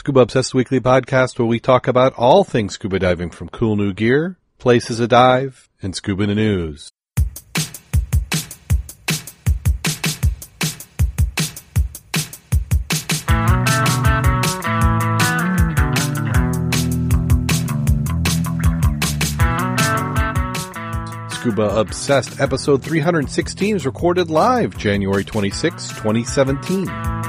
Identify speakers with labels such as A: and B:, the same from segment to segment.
A: Scuba Obsessed Weekly Podcast where we talk about all things scuba diving from cool new gear, places to dive, and scuba news. Scuba Obsessed episode 316 is recorded live January 26, 2017.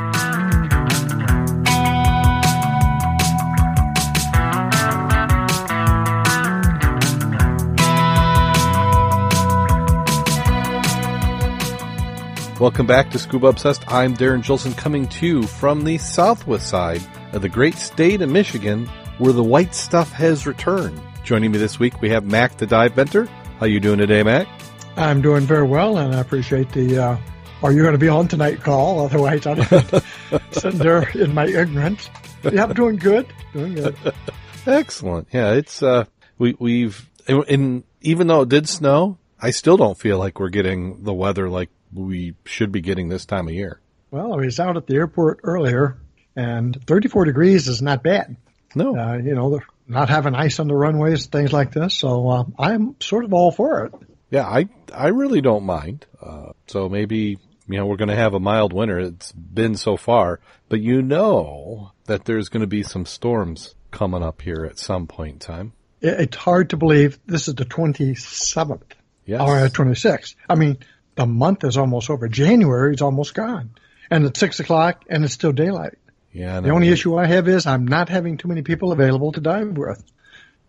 A: Welcome back to Scuba Obsessed. I'm Darren Gilson coming to you from the southwest side of the great state of Michigan where the white stuff has returned. Joining me this week we have Mac the Dive Venter. How you doing today, Mac?
B: I'm doing very well and I appreciate the, uh, are you going to be on tonight call? Otherwise I'm sitting there in my ignorance. Yeah, I'm doing good. Doing good.
A: Excellent. Yeah, it's, uh, we, we've, in, even though it did snow, I still don't feel like we're getting the weather like we should be getting this time of year.
B: Well, I was out at the airport earlier, and 34 degrees is not bad.
A: No,
B: uh, you know, not having ice on the runways, things like this. So uh, I'm sort of all for it.
A: Yeah, I I really don't mind. Uh, so maybe you know we're going to have a mild winter. It's been so far, but you know that there's going to be some storms coming up here at some point in time.
B: It's hard to believe this is the 27th.
A: Yes.
B: Or 26th. I mean, the month is almost over. January is almost gone. And it's six o'clock and it's still daylight.
A: Yeah.
B: The only issue I have is I'm not having too many people available to dive with.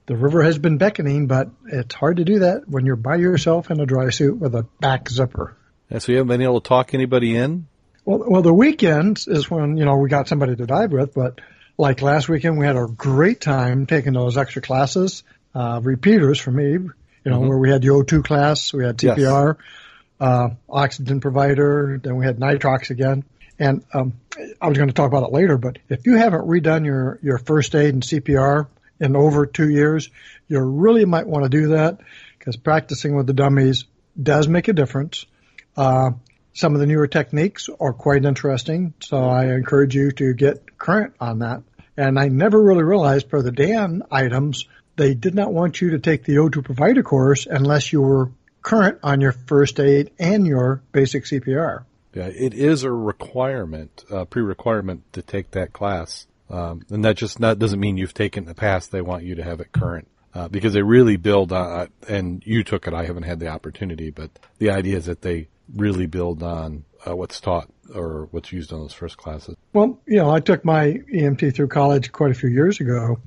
B: The river has been beckoning, but it's hard to do that when you're by yourself in a dry suit with a back zipper.
A: Yeah, so you haven't been able to talk anybody in?
B: Well, well, the weekends is when, you know, we got somebody to dive with, but like last weekend, we had a great time taking those extra classes, uh, repeaters for me, you know, mm-hmm. where we had the O2 class, we had TPR. yes uh, oxygen provider. Then we had nitrox again. And um, I was going to talk about it later, but if you haven't redone your, your first aid and CPR in over two years, you really might want to do that because practicing with the dummies does make a difference. Uh, some of the newer techniques are quite interesting, so I encourage you to get current on that. And I never really realized for the DAN items, they did not want you to take the O2 provider course unless you were current on your first aid and your basic CPR.
A: Yeah, it is a requirement, a pre-requirement to take that class. Um, and that just not, doesn't mean you've taken in the past. They want you to have it current. Uh, because they really build on, and you took it, I haven't had the opportunity, but the idea is that they really build on uh, what's taught or what's used on those first classes.
B: Well, you know, I took my EMT through college quite a few years ago,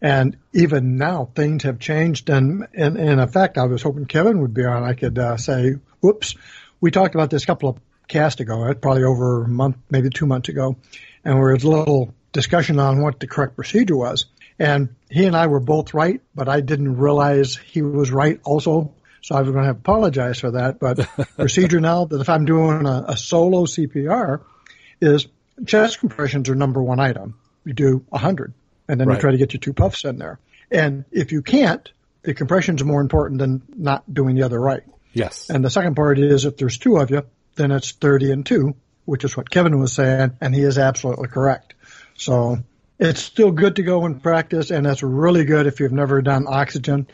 B: and even now, things have changed. And, and, and in fact, I was hoping Kevin would be on. I could uh, say, whoops, we talked about this a couple of casts ago, uh, probably over a month, maybe two months ago. And there was a little discussion on what the correct procedure was. And he and I were both right, but I didn't realize he was right also. So I was going to apologize for that. But procedure now that if I'm doing a, a solo CPR is chest compressions are number one item. You do a hundred and then right. you try to get your two puffs in there. And if you can't, the compression is more important than not doing the other right.
A: Yes.
B: And the second part is if there's two of you, then it's 30 and 2, which is what Kevin was saying, and he is absolutely correct. So it's still good to go and practice, and that's really good if you've never done oxygen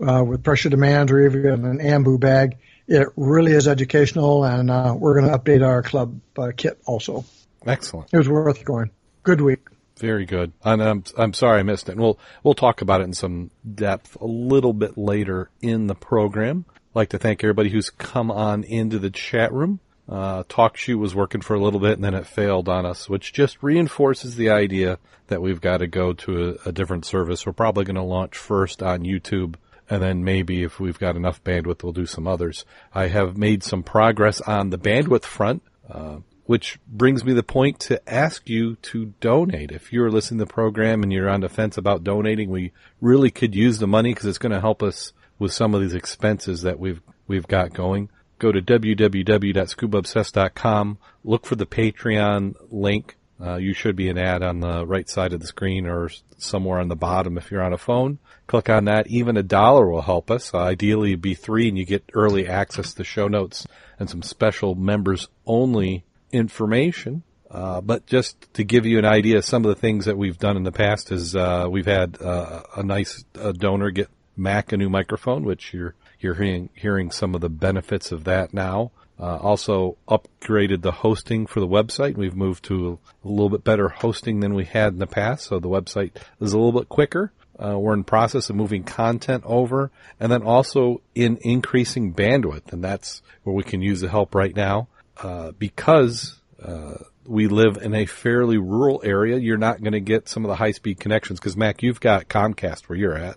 B: uh, with pressure demands or even an AMBU bag. It really is educational, and uh, we're going to update our club uh, kit also.
A: Excellent.
B: It was worth going. Good week.
A: Very good. And I'm I'm sorry I missed it. And we'll we'll talk about it in some depth a little bit later in the program. I'd like to thank everybody who's come on into the chat room. Uh, TalkShoe was working for a little bit and then it failed on us, which just reinforces the idea that we've got to go to a, a different service. We're probably going to launch first on YouTube and then maybe if we've got enough bandwidth, we'll do some others. I have made some progress on the bandwidth front. Uh, which brings me the point to ask you to donate. If you're listening to the program and you're on the fence about donating, we really could use the money because it's going to help us with some of these expenses that we've we've got going. Go to www.scubaobsessed.com. Look for the Patreon link. Uh, you should be an ad on the right side of the screen or somewhere on the bottom if you're on a phone. Click on that. Even a dollar will help us. Uh, ideally, it'd be three, and you get early access to show notes and some special members only information. Uh, but just to give you an idea, some of the things that we've done in the past is uh, we've had uh, a nice uh, donor get Mac a new microphone, which you're you're hearing, hearing some of the benefits of that now. Uh, also upgraded the hosting for the website. We've moved to a little bit better hosting than we had in the past, so the website is a little bit quicker. Uh, we're in process of moving content over, and then also in increasing bandwidth, and that's where we can use the help right now uh, because uh, we live in a fairly rural area. You're not going to get some of the high speed connections because Mac, you've got Comcast where you're at.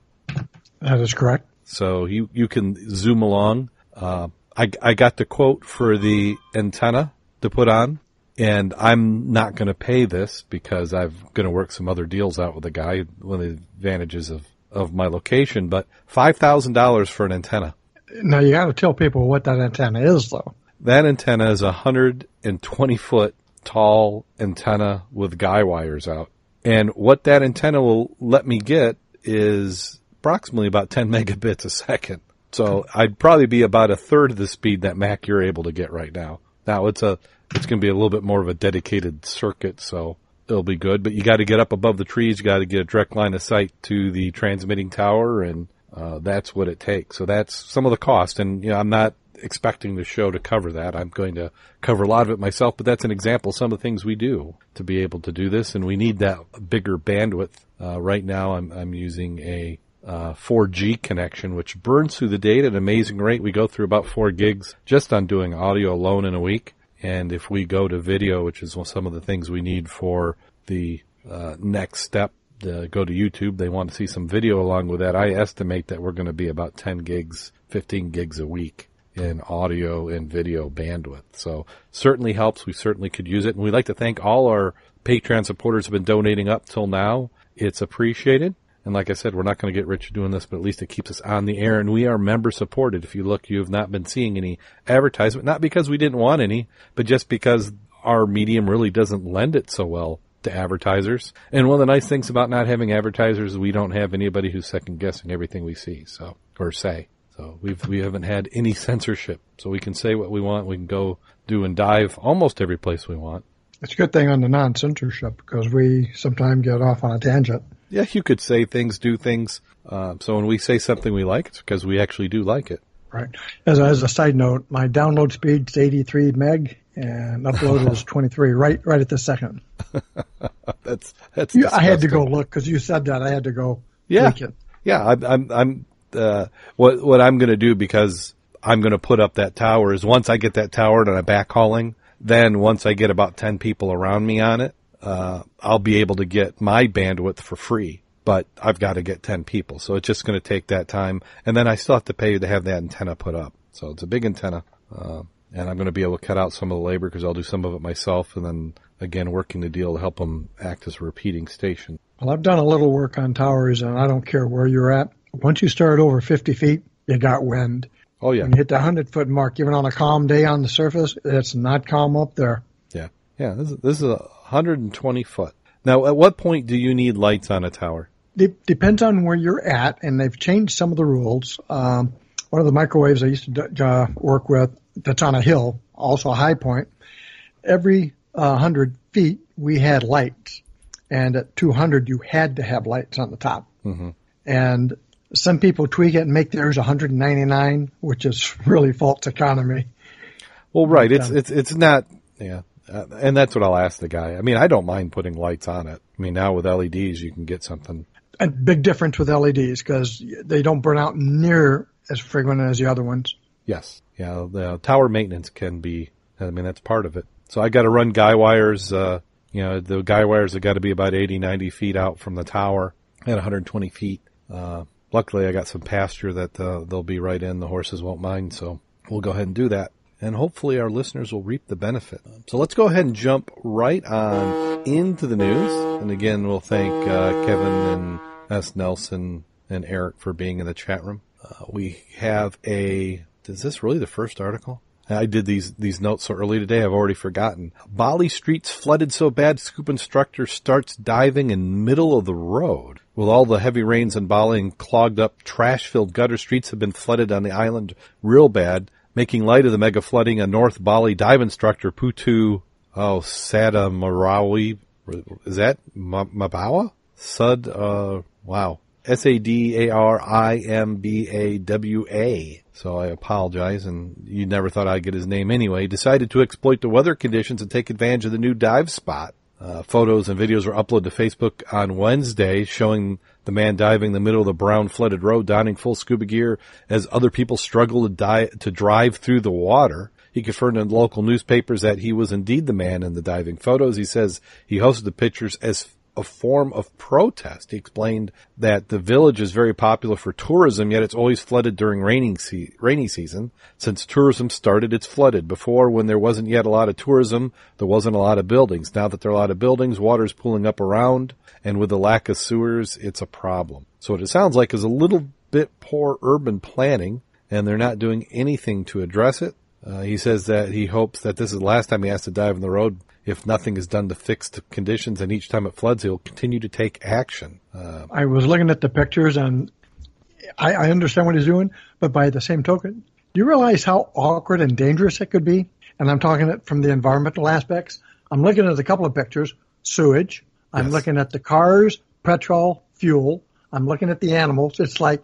B: That is correct.
A: So you, you can zoom along. Uh, I, I got the quote for the antenna to put on and I'm not going to pay this because I'm going to work some other deals out with the guy. One of the advantages of, of my location, but $5,000 for an antenna.
B: Now you got to tell people what that antenna is though.
A: That antenna is a 120 foot tall antenna with guy wires out. And what that antenna will let me get is approximately about 10 megabits a second. So I'd probably be about a third of the speed that Mac you're able to get right now. Now it's a, it's going to be a little bit more of a dedicated circuit, so it'll be good. But you got to get up above the trees. You got to get a direct line of sight to the transmitting tower, and uh, that's what it takes. So that's some of the cost. And you know, I'm not expecting the show to cover that. I'm going to cover a lot of it myself, but that's an example some of the things we do to be able to do this, and we need that bigger bandwidth. Uh, right now, I'm, I'm using a uh, 4G connection, which burns through the data at an amazing rate. We go through about four gigs just on doing audio alone in a week. And if we go to video, which is some of the things we need for the uh, next step, to go to YouTube, they want to see some video along with that. I estimate that we're going to be about 10 gigs, 15 gigs a week in audio and video bandwidth. So certainly helps. We certainly could use it. And we'd like to thank all our Patreon supporters have been donating up till now. It's appreciated. And like I said, we're not going to get rich doing this, but at least it keeps us on the air and we are member supported. If you look, you have not been seeing any advertisement, not because we didn't want any, but just because our medium really doesn't lend it so well to advertisers. And one of the nice things about not having advertisers is we don't have anybody who's second guessing everything we see, so, or say. So we've, we haven't had any censorship. So we can say what we want. We can go do and dive almost every place we want.
B: It's a good thing on the non-censorship because we sometimes get off on a tangent.
A: Yeah, you could say things, do things. Uh, so when we say something we like, it's because we actually do like it.
B: Right. As, as a side note, my download speed is 83 meg and upload is 23 right right at the second.
A: that's that's.
B: You, I had to go look because you said that. I had to go.
A: Yeah. Yeah. I, I'm I'm uh, what what I'm going to do because I'm going to put up that tower is once I get that tower and I'm backhauling, then once I get about 10 people around me on it, uh, I'll be able to get my bandwidth for free, but I've got to get 10 people. So it's just going to take that time. And then I still have to pay to have that antenna put up. So it's a big antenna. Uh, and I'm going to be able to cut out some of the labor because I'll do some of it myself and then again working the deal to help them act as a repeating station.
B: Well, I've done a little work on towers and I don't care where you're at. Once you start over 50 feet, you got wind.
A: Oh yeah.
B: When you hit the 100 foot mark, even on a calm day on the surface, it's not calm up there.
A: Yeah. Yeah. This is, this is a 120 foot. Now, at what point do you need lights on a tower?
B: It depends on where you're at, and they've changed some of the rules. Um, one of the microwaves I used to uh, work with that's on a hill, also a high point. Every uh, 100 feet, we had lights. And at 200, you had to have lights on the top.
A: Mm-hmm.
B: And some people tweak it and make theirs 199, which is really false economy.
A: Well, right. But, it's, um, it's, it's not, yeah. Uh, and that's what I'll ask the guy. I mean, I don't mind putting lights on it. I mean, now with LEDs, you can get something.
B: A big difference with LEDs because they don't burn out near as frequent as the other ones.
A: Yes. Yeah. The tower maintenance can be, I mean, that's part of it. So I got to run guy wires, uh, you know, the guy wires have got to be about 80, 90 feet out from the tower at 120 feet. Uh, luckily I got some pasture that, uh, they'll be right in. The horses won't mind. So we'll go ahead and do that and hopefully our listeners will reap the benefit. So let's go ahead and jump right on into the news. And again, we'll thank uh, Kevin and S. Nelson and Eric for being in the chat room. Uh, we have a. Is this really the first article? I did these these notes so early today. I've already forgotten. Bali streets flooded so bad, scuba instructor starts diving in middle of the road. With all the heavy rains in Bali and clogged up, trash-filled gutter streets have been flooded on the island real bad making light of the mega flooding, a North Bali dive instructor, Putu Oh, Sada Marawi. Is that Mabawa? Sud, uh, wow. S-A-D-A-R-I-M-B-A-W-A. So I apologize, and you never thought I'd get his name anyway. Decided to exploit the weather conditions and take advantage of the new dive spot. Uh, photos and videos were uploaded to Facebook on Wednesday showing the man diving in the middle of the brown flooded road, donning full scuba gear as other people struggle to, die, to drive through the water. He confirmed in local newspapers that he was indeed the man in the diving photos. He says he hosted the pictures as a form of protest. He explained that the village is very popular for tourism, yet it's always flooded during rainy, se- rainy season. Since tourism started, it's flooded. Before, when there wasn't yet a lot of tourism, there wasn't a lot of buildings. Now that there are a lot of buildings, water's pooling up around, and with the lack of sewers, it's a problem. So what it sounds like is a little bit poor urban planning, and they're not doing anything to address it. Uh, he says that he hopes that this is the last time he has to dive in the road if nothing is done to fix the conditions, and each time it floods, he'll continue to take action.
B: Uh, I was looking at the pictures, and I, I understand what he's doing, but by the same token, do you realize how awkward and dangerous it could be? And I'm talking it from the environmental aspects. I'm looking at a couple of pictures, sewage. I'm yes. looking at the cars, petrol, fuel. I'm looking at the animals. It's like,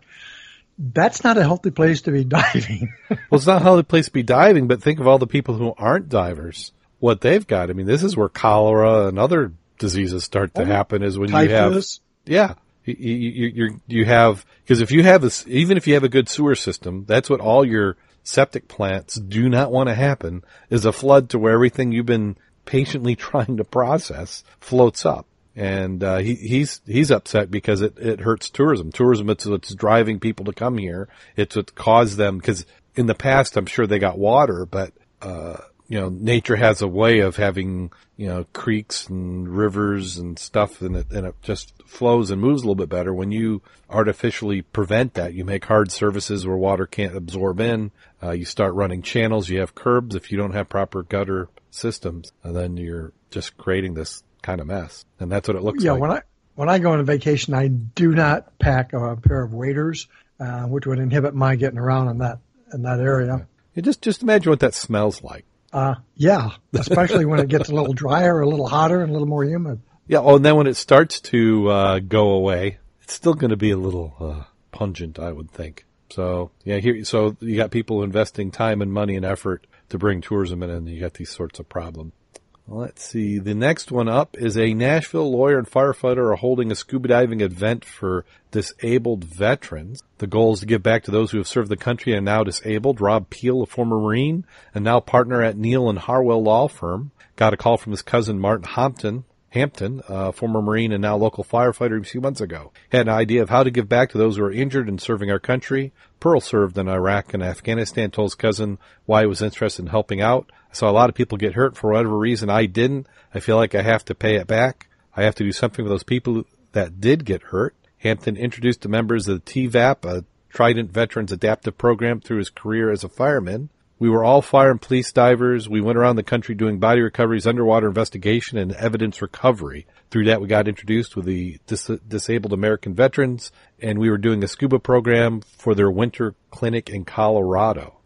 B: that's not a healthy place to be diving.
A: well, it's not a healthy place to be diving, but think of all the people who aren't divers what they've got. I mean, this is where cholera and other diseases start to oh, happen is when typhus. you have, yeah, you, you, you, you have, because if you have this, even if you have a good sewer system, that's what all your septic plants do not want to happen is a flood to where everything you've been patiently trying to process floats up. And, uh, he, he's, he's upset because it, it hurts tourism. Tourism, it's what's driving people to come here. It's what caused them, because in the past, I'm sure they got water, but, uh, you know, nature has a way of having, you know, creeks and rivers and stuff and it, and it just flows and moves a little bit better. When you artificially prevent that, you make hard surfaces where water can't absorb in. Uh, you start running channels. You have curbs. If you don't have proper gutter systems, and then you're just creating this kind of mess. And that's what it looks
B: yeah,
A: like.
B: Yeah. When I, when I go on a vacation, I do not pack a pair of waders, uh, which would inhibit my getting around in that, in that area.
A: Yeah. just, just imagine what that smells like.
B: Uh, yeah, especially when it gets a little drier, a little hotter, and a little more humid.
A: Yeah. Oh, and then when it starts to uh, go away, it's still going to be a little uh, pungent, I would think. So yeah, here. So you got people investing time and money and effort to bring tourism in, and you got these sorts of problems. Let's see. The next one up is a Nashville lawyer and firefighter are holding a scuba diving event for disabled veterans. The goal is to give back to those who have served the country and now disabled. Rob Peel, a former Marine and now partner at Neal and Harwell Law Firm, got a call from his cousin Martin Hampton, Hampton, a former Marine and now local firefighter a few months ago. He had an idea of how to give back to those who are injured in serving our country. Peel served in Iraq and Afghanistan, told his cousin why he was interested in helping out. I saw a lot of people get hurt for whatever reason. I didn't. I feel like I have to pay it back. I have to do something for those people that did get hurt. Hampton introduced the members of the TVAP, a Trident Veterans Adaptive Program, through his career as a fireman. We were all fire and police divers. We went around the country doing body recoveries, underwater investigation, and evidence recovery. Through that, we got introduced with the dis- disabled American veterans, and we were doing a scuba program for their winter clinic in Colorado.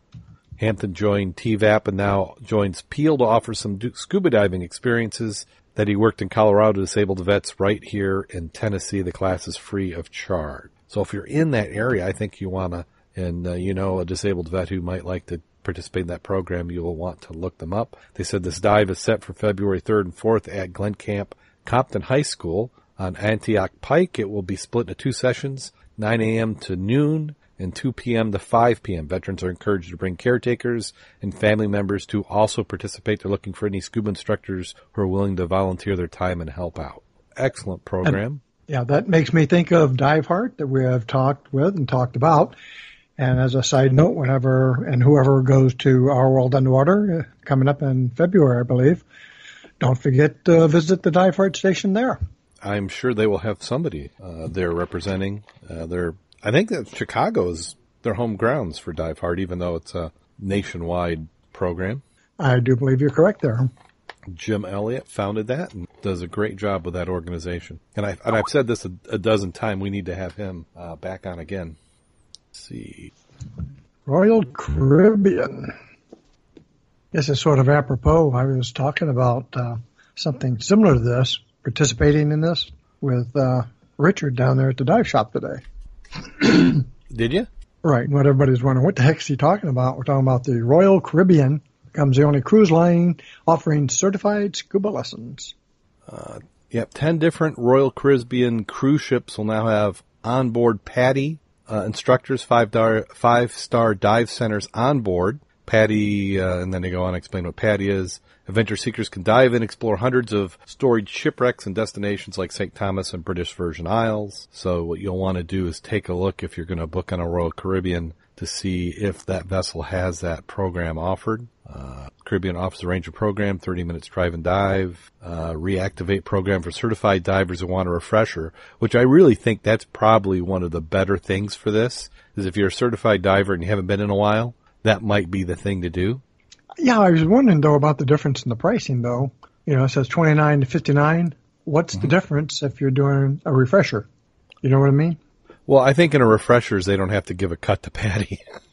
A: Hampton joined TVAP and now joins Peel to offer some scuba diving experiences that he worked in Colorado disabled vets right here in Tennessee. The class is free of charge. So if you're in that area, I think you want to, and uh, you know a disabled vet who might like to participate in that program, you will want to look them up. They said this dive is set for February 3rd and 4th at Glen Camp Compton High School on Antioch Pike. It will be split into two sessions, 9 a.m. to noon and 2 p.m. to 5 p.m. Veterans are encouraged to bring caretakers and family members to also participate. They're looking for any scuba instructors who are willing to volunteer their time and help out. Excellent program. And,
B: yeah, that makes me think of Dive Heart that we have talked with and talked about. And as a side note, whenever and whoever goes to Our World Underwater uh, coming up in February, I believe, don't forget to visit the Dive Heart station there.
A: I'm sure they will have somebody uh, there representing uh, their I think that Chicago is their home grounds for Dive Heart, even though it's a nationwide program.
B: I do believe you're correct there.
A: Jim Elliott founded that and does a great job with that organization. And, I, and I've said this a, a dozen times. We need to have him uh, back on again. Let's see.
B: Royal Caribbean. This is sort of apropos. I was talking about uh, something similar to this, participating in this with uh, Richard down there at the dive shop today.
A: Did you?
B: Right. What everybody's wondering, what the heck is he talking about? We're talking about the Royal Caribbean becomes the only cruise line offering certified scuba lessons.
A: Uh, yep, 10 different Royal Caribbean cruise ships will now have onboard PADI uh, instructors, five, dar- five star dive centers on board. PADI, uh, and then they go on to explain what PADI is. Adventure seekers can dive and explore hundreds of storied shipwrecks and destinations like St. Thomas and British Virgin Isles. So what you'll want to do is take a look if you're going to book on a Royal Caribbean to see if that vessel has that program offered. Uh, Caribbean offers a range program, 30 minutes drive and dive, uh, reactivate program for certified divers who want a refresher, which I really think that's probably one of the better things for this, is if you're a certified diver and you haven't been in a while, that might be the thing to do.
B: Yeah, I was wondering though about the difference in the pricing though. You know, it says 29 to 59. What's mm-hmm. the difference if you're doing a refresher? You know what I mean?
A: Well, I think in a refreshers they don't have to give a cut to PADI.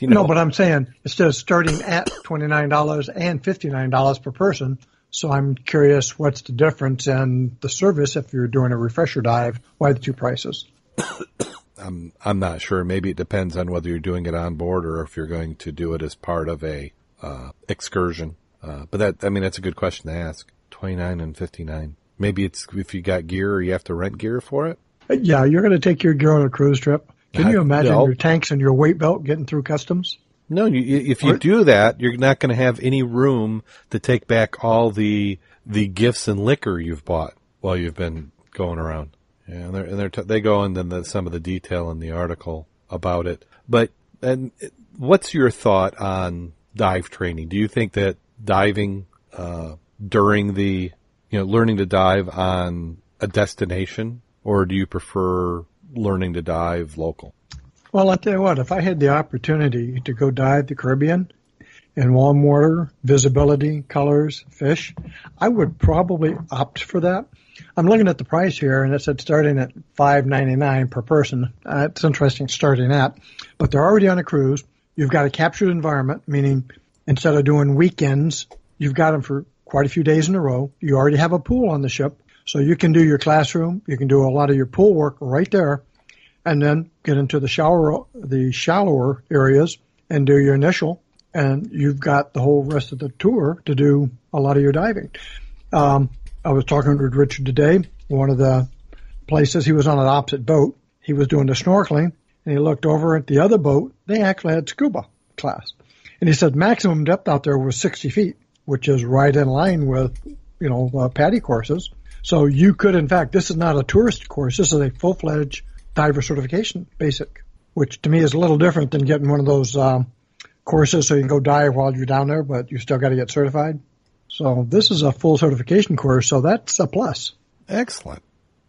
B: you know? No, but I'm saying instead of starting at $29 and $59 per person, so I'm curious what's the difference in the service if you're doing a refresher dive? Why the two prices?
A: I'm I'm not sure. Maybe it depends on whether you're doing it on board or if you're going to do it as part of a uh, excursion. Uh, but that, I mean, that's a good question to ask. 29 and 59. Maybe it's if you got gear or you have to rent gear for it.
B: Yeah, you're going to take your gear on a cruise trip. Can you imagine no. your tanks and your weight belt getting through customs?
A: No, you, if you do that, you're not going to have any room to take back all the the gifts and liquor you've bought while you've been going around. Yeah, and they're, and they're t- they go into the, some of the detail in the article about it. But and what's your thought on dive training? Do you think that diving uh, during the you know learning to dive on a destination, or do you prefer learning to dive local?
B: Well, I'll tell you what, if I had the opportunity to go dive the Caribbean in warm water, visibility, colors, fish, I would probably opt for that. I'm looking at the price here, and it said starting at five ninety nine per person. Uh, it's interesting starting at, but they're already on a cruise. You've got a captured environment, meaning instead of doing weekends, you've got them for quite a few days in a row. You already have a pool on the ship, so you can do your classroom. You can do a lot of your pool work right there, and then get into the shower, the shallower areas, and do your initial. And you've got the whole rest of the tour to do a lot of your diving. Um, I was talking with Richard today. One of the places he was on an opposite boat. He was doing the snorkeling, and he looked over at the other boat. They actually had scuba class, and he said maximum depth out there was 60 feet, which is right in line with you know uh, PADI courses. So you could, in fact, this is not a tourist course. This is a full-fledged diver certification basic, which to me is a little different than getting one of those um, courses so you can go dive while you're down there, but you still got to get certified. So this is a full certification course, so that's a plus.
A: Excellent.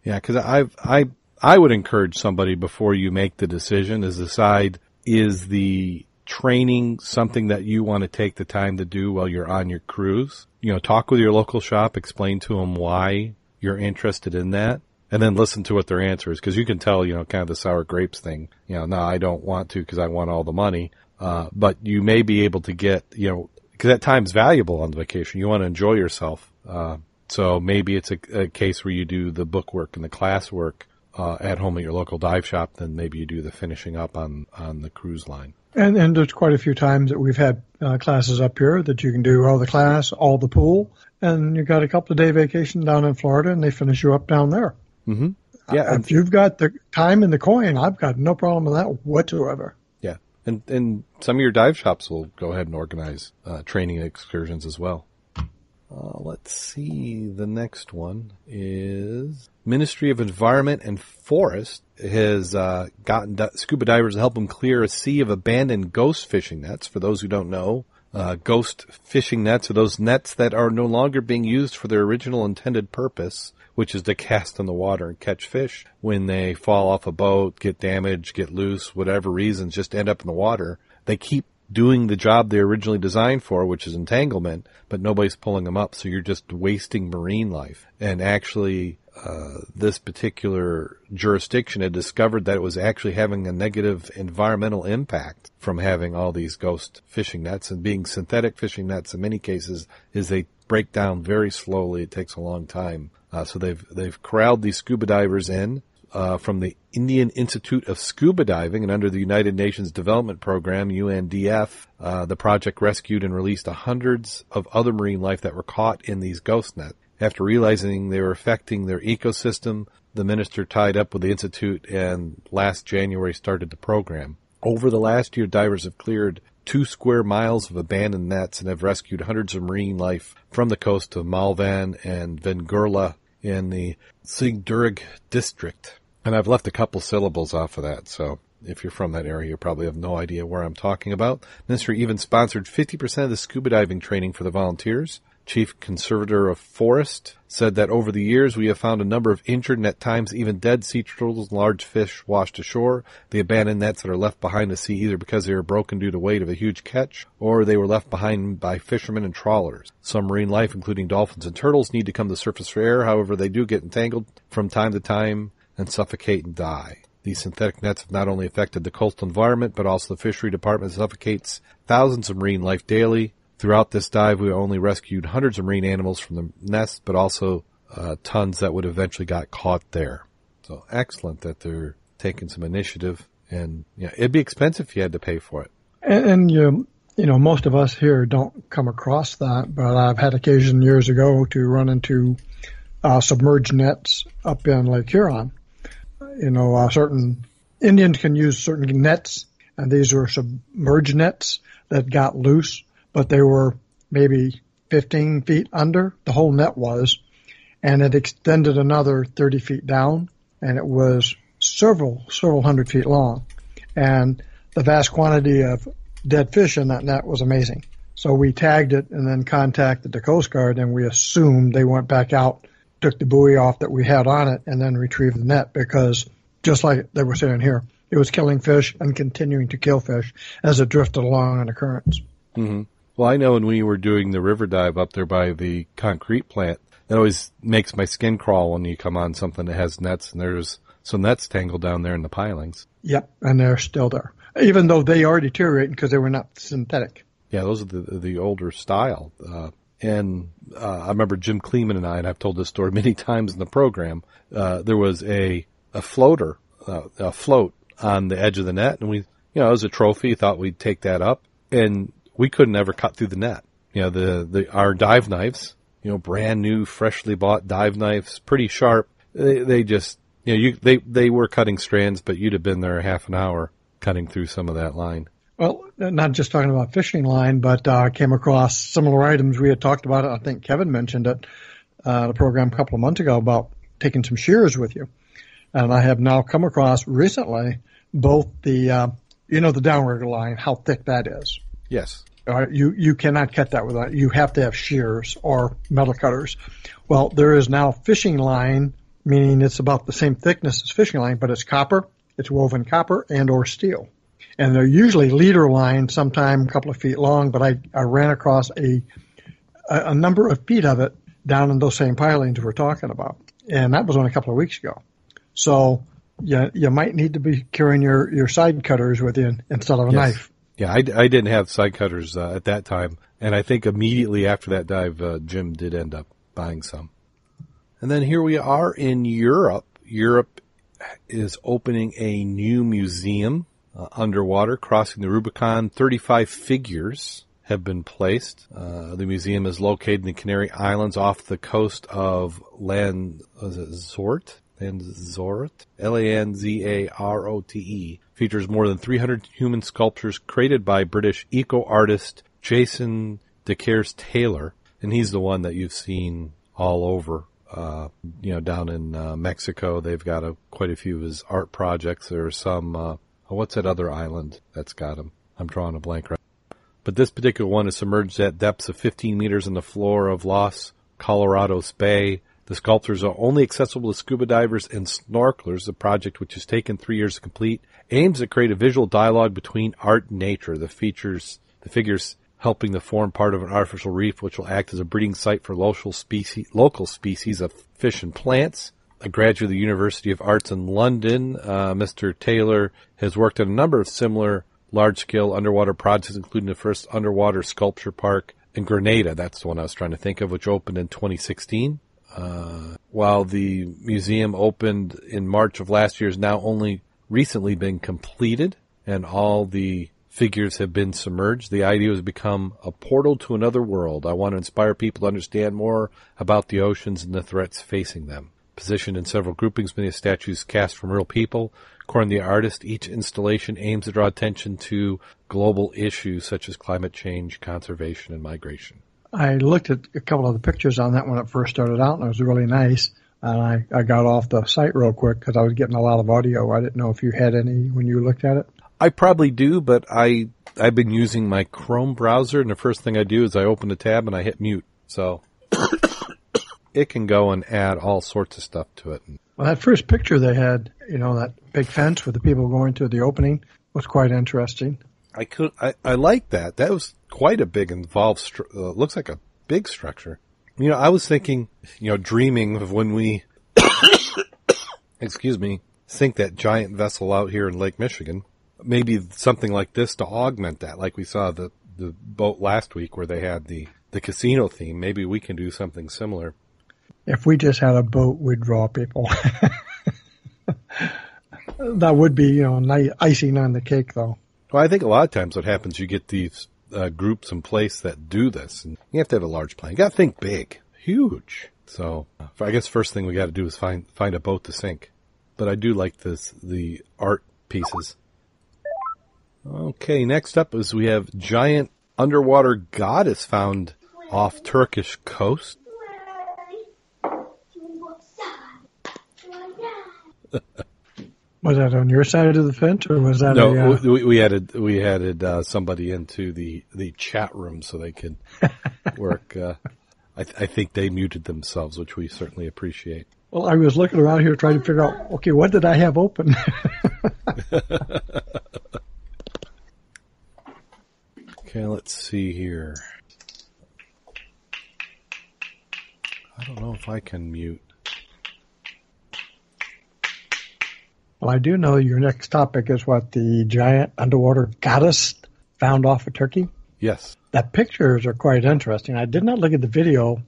A: Yeah, because I I I would encourage somebody before you make the decision is decide is the training something that you want to take the time to do while you're on your cruise. You know, talk with your local shop, explain to them why you're interested in that, and then listen to what their answer is because you can tell, you know, kind of the sour grapes thing. You know, no, I don't want to because I want all the money. Uh, but you may be able to get, you know, because that time's valuable on the vacation. You want to enjoy yourself. Uh, so maybe it's a, a, case where you do the book work and the class work uh, at home at your local dive shop. Then maybe you do the finishing up on on the cruise line.
B: And and there's quite a few times that we've had uh, classes up here that you can do all the class, all the pool, and you got a couple of day vacation down in Florida, and they finish you up down there.
A: Mm-hmm. Yeah,
B: if you've got the time and the coin, I've got no problem with that whatsoever.
A: Yeah, and and some of your dive shops will go ahead and organize uh, training excursions as well. Uh, let's see. The next one is Ministry of Environment and Forest has uh, gotten scuba divers to help them clear a sea of abandoned ghost fishing nets. For those who don't know, uh, ghost fishing nets are those nets that are no longer being used for their original intended purpose which is to cast in the water and catch fish when they fall off a boat, get damaged, get loose, whatever reasons, just end up in the water. They keep doing the job they originally designed for, which is entanglement, but nobody's pulling them up. So you're just wasting marine life. And actually, uh, this particular jurisdiction had discovered that it was actually having a negative environmental impact from having all these ghost fishing nets and being synthetic fishing nets in many cases is they break down very slowly. It takes a long time. Uh, so they've they've corralled these scuba divers in uh, from the Indian Institute of Scuba Diving and under the United Nations Development Program (UNDP). Uh, the project rescued and released hundreds of other marine life that were caught in these ghost nets. After realizing they were affecting their ecosystem, the minister tied up with the institute and last January started the program. Over the last year, divers have cleared two square miles of abandoned nets and have rescued hundreds of marine life from the coast of Malvan and Vengurla in the Singhdurg district. And I've left a couple syllables off of that, so if you're from that area, you probably have no idea where I'm talking about. Ministry even sponsored 50% of the scuba diving training for the volunteers chief conservator of forest, said that over the years we have found a number of injured and at times even dead sea turtles and large fish washed ashore. The abandoned nets that are left behind the sea either because they were broken due to weight of a huge catch or they were left behind by fishermen and trawlers. Some marine life, including dolphins and turtles, need to come to the surface for air. However, they do get entangled from time to time and suffocate and die. These synthetic nets have not only affected the coastal environment, but also the fishery department suffocates thousands of marine life daily. Throughout this dive, we only rescued hundreds of marine animals from the nest, but also uh, tons that would eventually got caught there. So excellent that they're taking some initiative, and yeah, it'd be expensive if you had to pay for it.
B: And, and you, you know, most of us here don't come across that, but I've had occasion years ago to run into uh, submerged nets up in Lake Huron. You know, uh, certain Indians can use certain nets, and these are submerged nets that got loose but they were maybe 15 feet under, the whole net was, and it extended another 30 feet down, and it was several, several hundred feet long. And the vast quantity of dead fish in that net was amazing. So we tagged it and then contacted the Coast Guard, and we assumed they went back out, took the buoy off that we had on it, and then retrieved the net because just like they were saying here, it was killing fish and continuing to kill fish as it drifted along on the currents.
A: Mm-hmm. Well, I know when we were doing the river dive up there by the concrete plant, that always makes my skin crawl when you come on something that has nets and there's some nets tangled down there in the pilings.
B: Yep, and they're still there, even though they are deteriorating because they were not synthetic.
A: Yeah, those are the the older style. Uh, and uh, I remember Jim Kleeman and I, and I've told this story many times in the program. Uh, there was a a floater, uh, a float on the edge of the net, and we, you know, as a trophy, thought we'd take that up. And we couldn't ever cut through the net. You know, the, the, our dive knives, you know, brand new, freshly bought dive knives, pretty sharp. They, they just, you know, you, they, they were cutting strands, but you'd have been there half an hour cutting through some of that line.
B: Well, not just talking about fishing line, but uh, came across similar items. We had talked about it. I think Kevin mentioned it, uh, the program a couple of months ago about taking some shears with you. And I have now come across recently both the, uh, you know, the downrigger line, how thick that is.
A: Yes.
B: Uh, you you cannot cut that without you have to have shears or metal cutters. Well, there is now fishing line, meaning it's about the same thickness as fishing line, but it's copper. It's woven copper and or steel, and they're usually leader line, sometime a couple of feet long. But I, I ran across a, a a number of feet of it down in those same pilings we're talking about, and that was only a couple of weeks ago. So you you might need to be carrying your your side cutters with you instead of a yes. knife.
A: Yeah, I, I didn't have side cutters uh, at that time, and I think immediately after that dive, uh, Jim did end up buying some. And then here we are in Europe. Europe is opening a new museum uh, underwater, crossing the Rubicon. 35 figures have been placed. Uh, the museum is located in the Canary Islands off the coast of Lanzarote. Lanzarote? L-A-N-Z-A-R-O-T-E features more than 300 human sculptures created by British eco artist Jason DeCaires Taylor, and he's the one that you've seen all over. Uh, you know, down in uh, Mexico, they've got a, quite a few of his art projects. There are some. Uh, what's that other island that's got him? I'm drawing a blank right. But this particular one is submerged at depths of 15 meters in the floor of Los Colorados Bay. The sculptures are only accessible to scuba divers and snorkelers, The project which has taken three years to complete aims to create a visual dialogue between art and nature. The features, the figures helping to form part of an artificial reef, which will act as a breeding site for local species, local species of fish and plants. a graduate of the University of Arts in London. Uh, Mr. Taylor has worked on a number of similar large-scale underwater projects, including the first underwater sculpture park in Grenada. That's the one I was trying to think of, which opened in 2016. Uh, while the museum opened in March of last year, has now only recently been completed, and all the figures have been submerged. The idea has become a portal to another world. I want to inspire people to understand more about the oceans and the threats facing them. Positioned in several groupings, many of the statues cast from real people. According to the artist, each installation aims to draw attention to global issues such as climate change, conservation, and migration.
B: I looked at a couple of the pictures on that when it first started out, and it was really nice. And I, I got off the site real quick because I was getting a lot of audio. I didn't know if you had any when you looked at it.
A: I probably do, but I I've been using my Chrome browser, and the first thing I do is I open the tab and I hit mute. So it can go and add all sorts of stuff to it.
B: Well, that first picture they had, you know, that big fence with the people going to the opening was quite interesting.
A: I could I I like that. That was quite a big involved. Stru- uh, looks like a big structure. You know, I was thinking, you know, dreaming of when we, excuse me, sink that giant vessel out here in Lake Michigan maybe something like this to augment that, like we saw the the boat last week where they had the the casino theme. Maybe we can do something similar.
B: If we just had a boat, we'd draw people. that would be, you know, icing on the cake, though.
A: Well, I think a lot of times what happens, you get these uh, groups in place that do this, and you have to have a large plan. You got to think big, huge. So, I guess first thing we got to do is find find a boat to sink. But I do like this the art pieces. Okay, next up is we have giant underwater goddess found off Turkish coast.
B: was that on your side of the fence, or was that
A: no?
B: A, uh...
A: we, we added we added uh, somebody into the the chat room so they could work. Uh, I, th- I think they muted themselves, which we certainly appreciate.
B: Well, I was looking around here trying to figure out, okay, what did I have open?
A: Okay, let's see here. I don't know if I can mute.
B: Well, I do know your next topic is what the giant underwater goddess found off of Turkey.
A: Yes.
B: That pictures are quite interesting. I did not look at the video,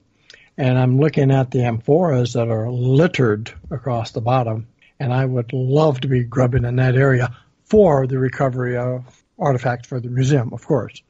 B: and I'm looking at the amphoras that are littered across the bottom, and I would love to be grubbing in that area for the recovery of artifacts for the museum, of course.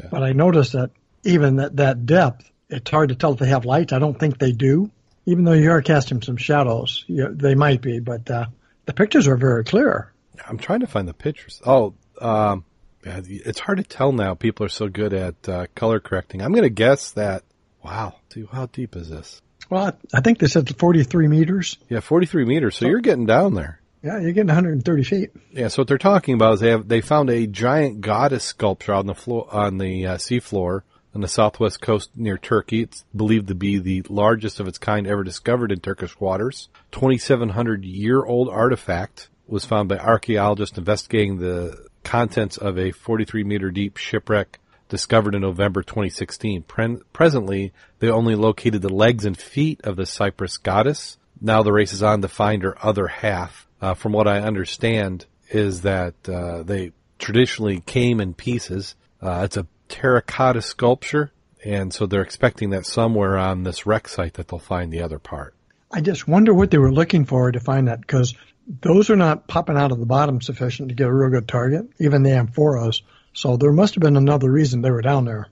B: Yeah. But I noticed that even at that depth, it's hard to tell if they have lights. I don't think they do. Even though you are casting some shadows, you, they might be, but uh, the pictures are very clear.
A: I'm trying to find the pictures. Oh, um, it's hard to tell now. People are so good at uh, color correcting. I'm going to guess that. Wow. See, how deep is this?
B: Well, I think they said 43 meters.
A: Yeah, 43 meters. So, so you're getting down there.
B: Yeah, you're getting 130 feet.
A: Yeah, so what they're talking about is they have they found a giant goddess sculpture on the floor on the uh, seafloor on the southwest coast near Turkey. It's believed to be the largest of its kind ever discovered in Turkish waters. 2,700 year old artifact was found by archaeologists investigating the contents of a 43 meter deep shipwreck discovered in November 2016. Pre- presently, they only located the legs and feet of the Cyprus goddess. Now the race is on to find her other half uh, from what I understand, is that uh, they traditionally came in pieces. Uh, it's a terracotta sculpture, and so they're expecting that somewhere on this wreck site that they'll find the other part.
B: I just wonder what they were looking for to find that because those are not popping out of the bottom sufficient to get a real good target, even the amphoras. So there must have been another reason they were down there.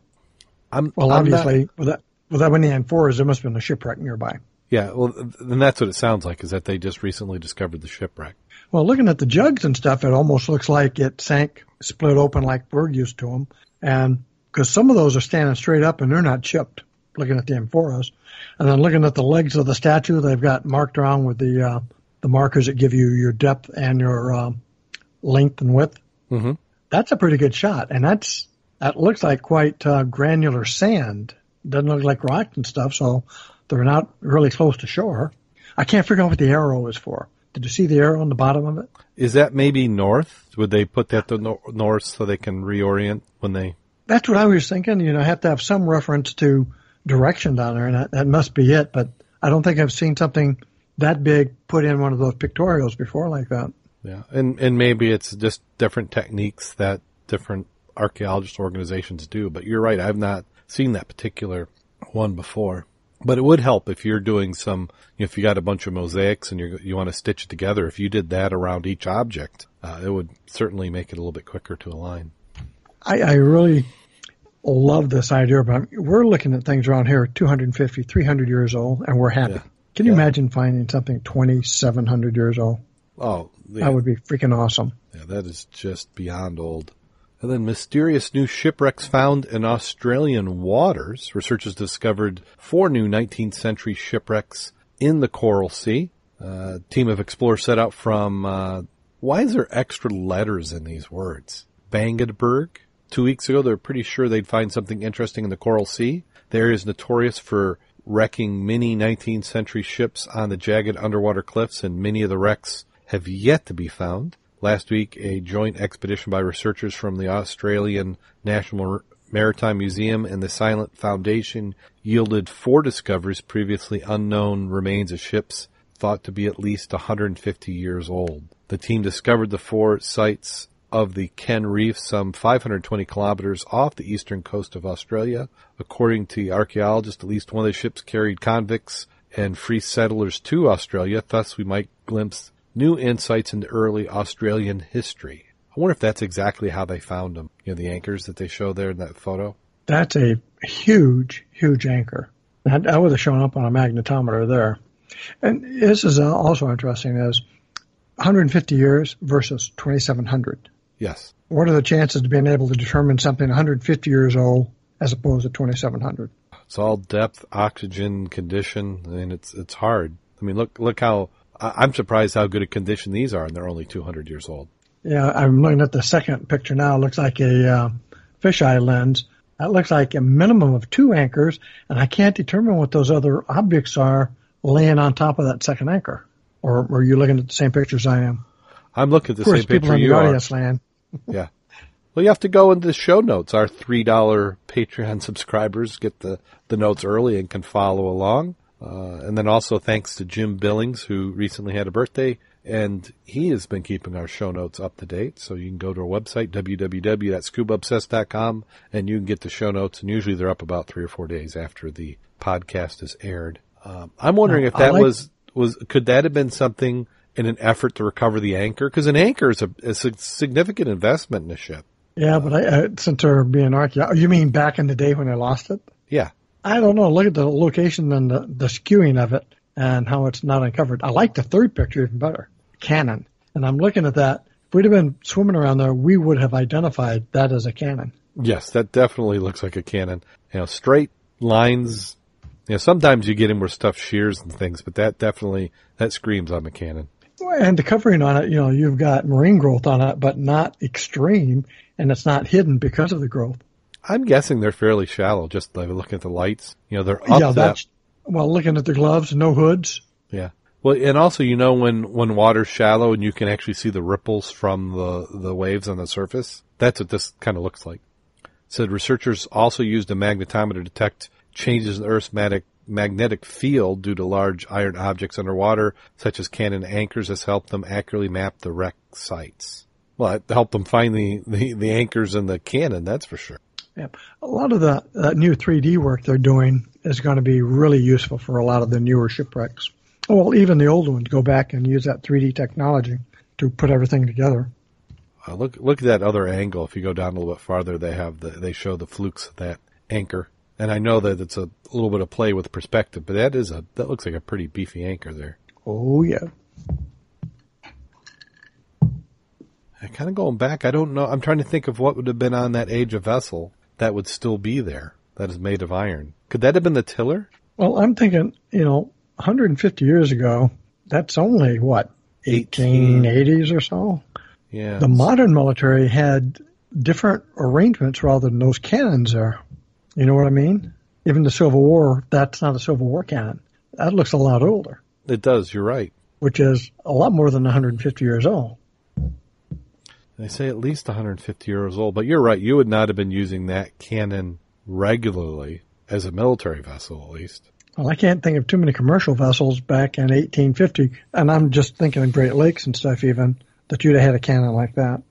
A: I'm,
B: well,
A: I'm
B: obviously,
A: not...
B: with that, with that many amphoras, there must have been a shipwreck nearby.
A: Yeah, well, then that's what it sounds like, is that they just recently discovered the shipwreck.
B: Well, looking at the jugs and stuff, it almost looks like it sank, split open like we're used to them. And because some of those are standing straight up and they're not chipped, looking at the amphoras. And then looking at the legs of the statue, they've got marked around with the uh, the markers that give you your depth and your uh, length and width.
A: Mm-hmm.
B: That's a pretty good shot, and that's that looks like quite uh, granular sand. Doesn't look like rock and stuff, so they're not really close to shore. I can't figure out what the arrow is for. Did you see the arrow on the bottom of it?
A: Is that maybe north? Would they put that to no- north so they can reorient when they?
B: That's what I was thinking. You know, I have to have some reference to direction down there, and that, that must be it. But I don't think I've seen something that big put in one of those pictorials before like that.
A: Yeah, and and maybe it's just different techniques that different archaeologist organizations do. But you're right, I've not seen that particular one before. But it would help if you're doing some, if you got a bunch of mosaics and you you want to stitch it together. If you did that around each object, uh, it would certainly make it a little bit quicker to align.
B: I, I really love this idea, but we're looking at things around here 250, 300 years old, and we're happy.
A: Yeah.
B: Can you
A: Yeah.
B: imagine finding something 2,700 years old?
A: Oh, yeah,
B: That would be freaking awesome.
A: yeah, that is just beyond old. And then mysterious new shipwrecks found in Australian waters. Researchers discovered four new 19th century shipwrecks in the Coral Sea. Uh, team of explorers set out from, uh, why is there extra letters in these words? Bangenberg. Two weeks ago, they were pretty sure they'd find something interesting in the Coral Sea. The area is notorious for wrecking many 19th century ships on the jagged underwater cliffs, and many of the wrecks have yet to be found. Last week, a joint expedition by researchers from the Australian National Maritime Museum and the Silent Foundation yielded four discoveries previously unknown remains of ships thought to be at least 150 years old. The team discovered the four sites of the Kenn Reef some 520 kilometers off the eastern coast of Australia. According to archaeologists, at least one of the ships carried convicts and free settlers to Australia. Thus, we might glimpse new insights into early Australian history. I wonder if that's exactly how they found them. You know, the anchors that they show there in that photo.
B: That's a huge, huge anchor. That, that would have shown up on a magnetometer there. And this is uh, also interesting is 150 years versus 2,700.
A: Yes.
B: What are the chances of being able to determine something 150 years old as opposed to 2,700?
A: It's all depth, oxygen, condition. I mean, it's it's hard. I mean, look look how I- I'm surprised how good a condition these are, and they're only 200 years old.
B: Yeah, I'm looking at the second picture now. It looks like a uh, fisheye lens. That looks like a minimum of two anchors, and I can't determine what those other objects are laying on top of that second anchor. Or are you looking at the same pictures I am?
A: I'm looking at the
B: course,
A: same
B: people
A: picture
B: in the
A: you are.
B: audience land.
A: Yeah. Well, you have to go into the show notes. Our three dollar Patreon subscribers get the the notes early and can follow along. Uh, and then also thanks to Jim Billings, who recently had a birthday, and he has been keeping our show notes up to date. So you can go to our website www.scubaobsessed.com and you can get the show notes. And usually they're up about three or four days after the podcast is aired. Um, I'm wondering
B: Now,
A: if that
B: like-
A: was was could that have been something in an effort to recover the anchor? Because an anchor is a, is a significant investment in a ship.
B: Yeah, but I, uh, since they're being archaeological, you mean back in the day when I lost it?
A: Yeah.
B: I don't know. Look at the location and the, the skewing of it and how it's not uncovered. I like the third picture even better. Cannon. And I'm looking at that. If we'd have been swimming around there, we would have identified that as a cannon.
A: Yes, that definitely looks like a cannon. You know, straight lines. You know, sometimes you get in where stuff shears and things, but that definitely that screams I'm a cannon.
B: And the covering on it, you know, you've got marine growth on it, but not extreme, and it's not hidden because of the growth.
A: I'm guessing they're fairly shallow. Just by looking at the lights, you know, they're up
B: yeah, that's
A: that.
B: well. Looking at the gloves, no hoods.
A: Yeah. Well, and also you know when when water's shallow and you can actually see the ripples from the the waves on the surface. That's what this kind of looks like. Said researchers also used a magnetometer to detect changes in the Earth's magnetic magnetic field due to large iron objects underwater, such as cannon anchors. This helped them accurately map the wreck sites. Well, it helped them find the, the, the anchors and the cannon, that's for sure.
B: Yeah. A lot of the that new 3D work they're doing is going to be really useful for a lot of the newer shipwrecks. Well, even the old ones go back and use that 3D technology to put everything together.
A: Uh, look look at that other angle. If you go down a little bit farther, they have the they show the flukes of that anchor. And I know that it's a little bit of play with perspective, but that is a that looks like a pretty beefy anchor there.
B: Oh yeah.
A: And kind of going back, I don't know. I'm trying to think of what would have been on that age of vessel that would still be there. That is made of iron. Could that have been the tiller?
B: Well, I'm thinking, you know, 150 years ago, that's only what 1880s or so.
A: Yeah.
B: The modern military had different arrangements rather than those cannons there. You know what I mean? Even the Civil War, that's not a Civil War cannon. That looks a lot older,
A: it does. You're right.
B: which is a lot more than 150 years old.
A: They say at least 150 years old, but you're right. You would not have been using that cannon regularly as a military vessel, at least.
B: Well, I can't think of too many commercial vessels back in 1850, and I'm just thinking of Great Lakes and stuff even, that you'd have had a cannon like that.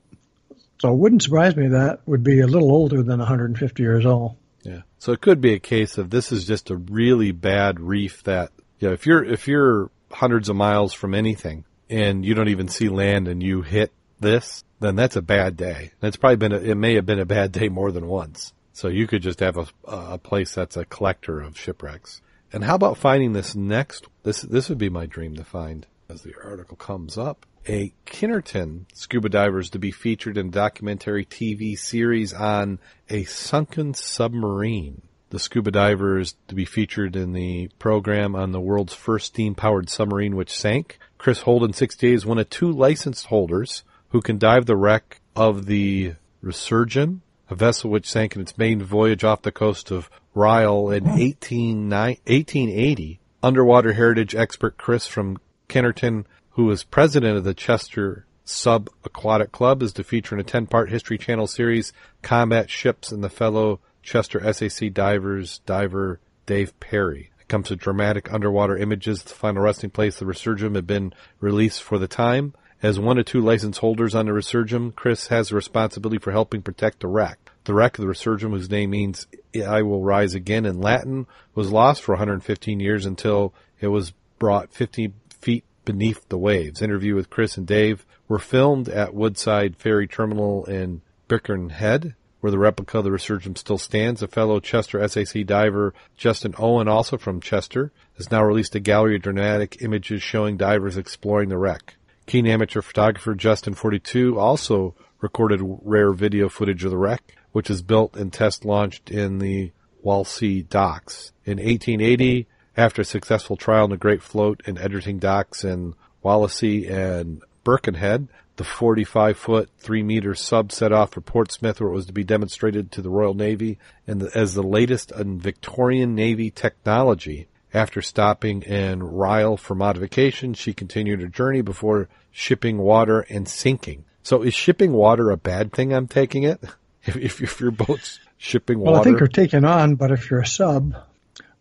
B: So it wouldn't surprise me that would be a little older than 150 years old.
A: Yeah. So it could be a case of this is just a really bad reef that, you know, if you're, if you're hundreds of miles from anything and you don't even see land and you hit this, then that's a bad day. That's probably been, a, it may have been a bad day more than once. So you could just have a, a place that's a collector of shipwrecks. And how about finding this next? This this would be my dream to find as the article comes up. A Kinnerton scuba divers to be featured in documentary TV series on a sunken submarine. The scuba divers to be featured in the program on the world's first steam powered submarine which sank. Chris Holden, 68, is one of two licensed holders who can dive the wreck of the Resurgam, a vessel which sank in its main voyage off the coast of Rhyl in 18, 1880. Underwater heritage expert Chris from Kinnerton, who is president of the Chester Sub Aquatic Club, is to feature in a 10 part History Channel series, Combat Ships and the fellow Chester SAC divers, diver Dave Perry. It comes with dramatic underwater images. The final resting place, the Resurgam, had been released for the time. As one of two license holders on the Resurgam, Chris has the responsibility for helping protect the wreck. The wreck of the Resurgam, whose name means I will rise again in Latin, was lost for 115 years until it was brought 50 feet beneath the waves. Interview with Chris and Dave were filmed at Woodside Ferry Terminal in Birkenhead, where the replica of the Resurgam still stands. A fellow Chester SAC diver, Justin Owen, also from Chester, has now released a gallery of dramatic images showing divers exploring the wreck. Keen amateur photographer Justin 42 also recorded rare video footage of the wreck which is built and test launched in the Wallasey docks. In 1880, after a successful trial in the Great Float and Egerton docks in Wallasey and Birkenhead, the 45 foot, 3 meter sub set off for Portsmouth where it was to be demonstrated to the Royal Navy and the, as the latest in Victorian Navy technology. After stopping in Rhyl for modification, she continued her journey before shipping water and sinking. So is shipping water a bad thing? I'm taking it? if, if, if your boat's shipping water.
B: Well, I think you're taking on, but if you're a sub,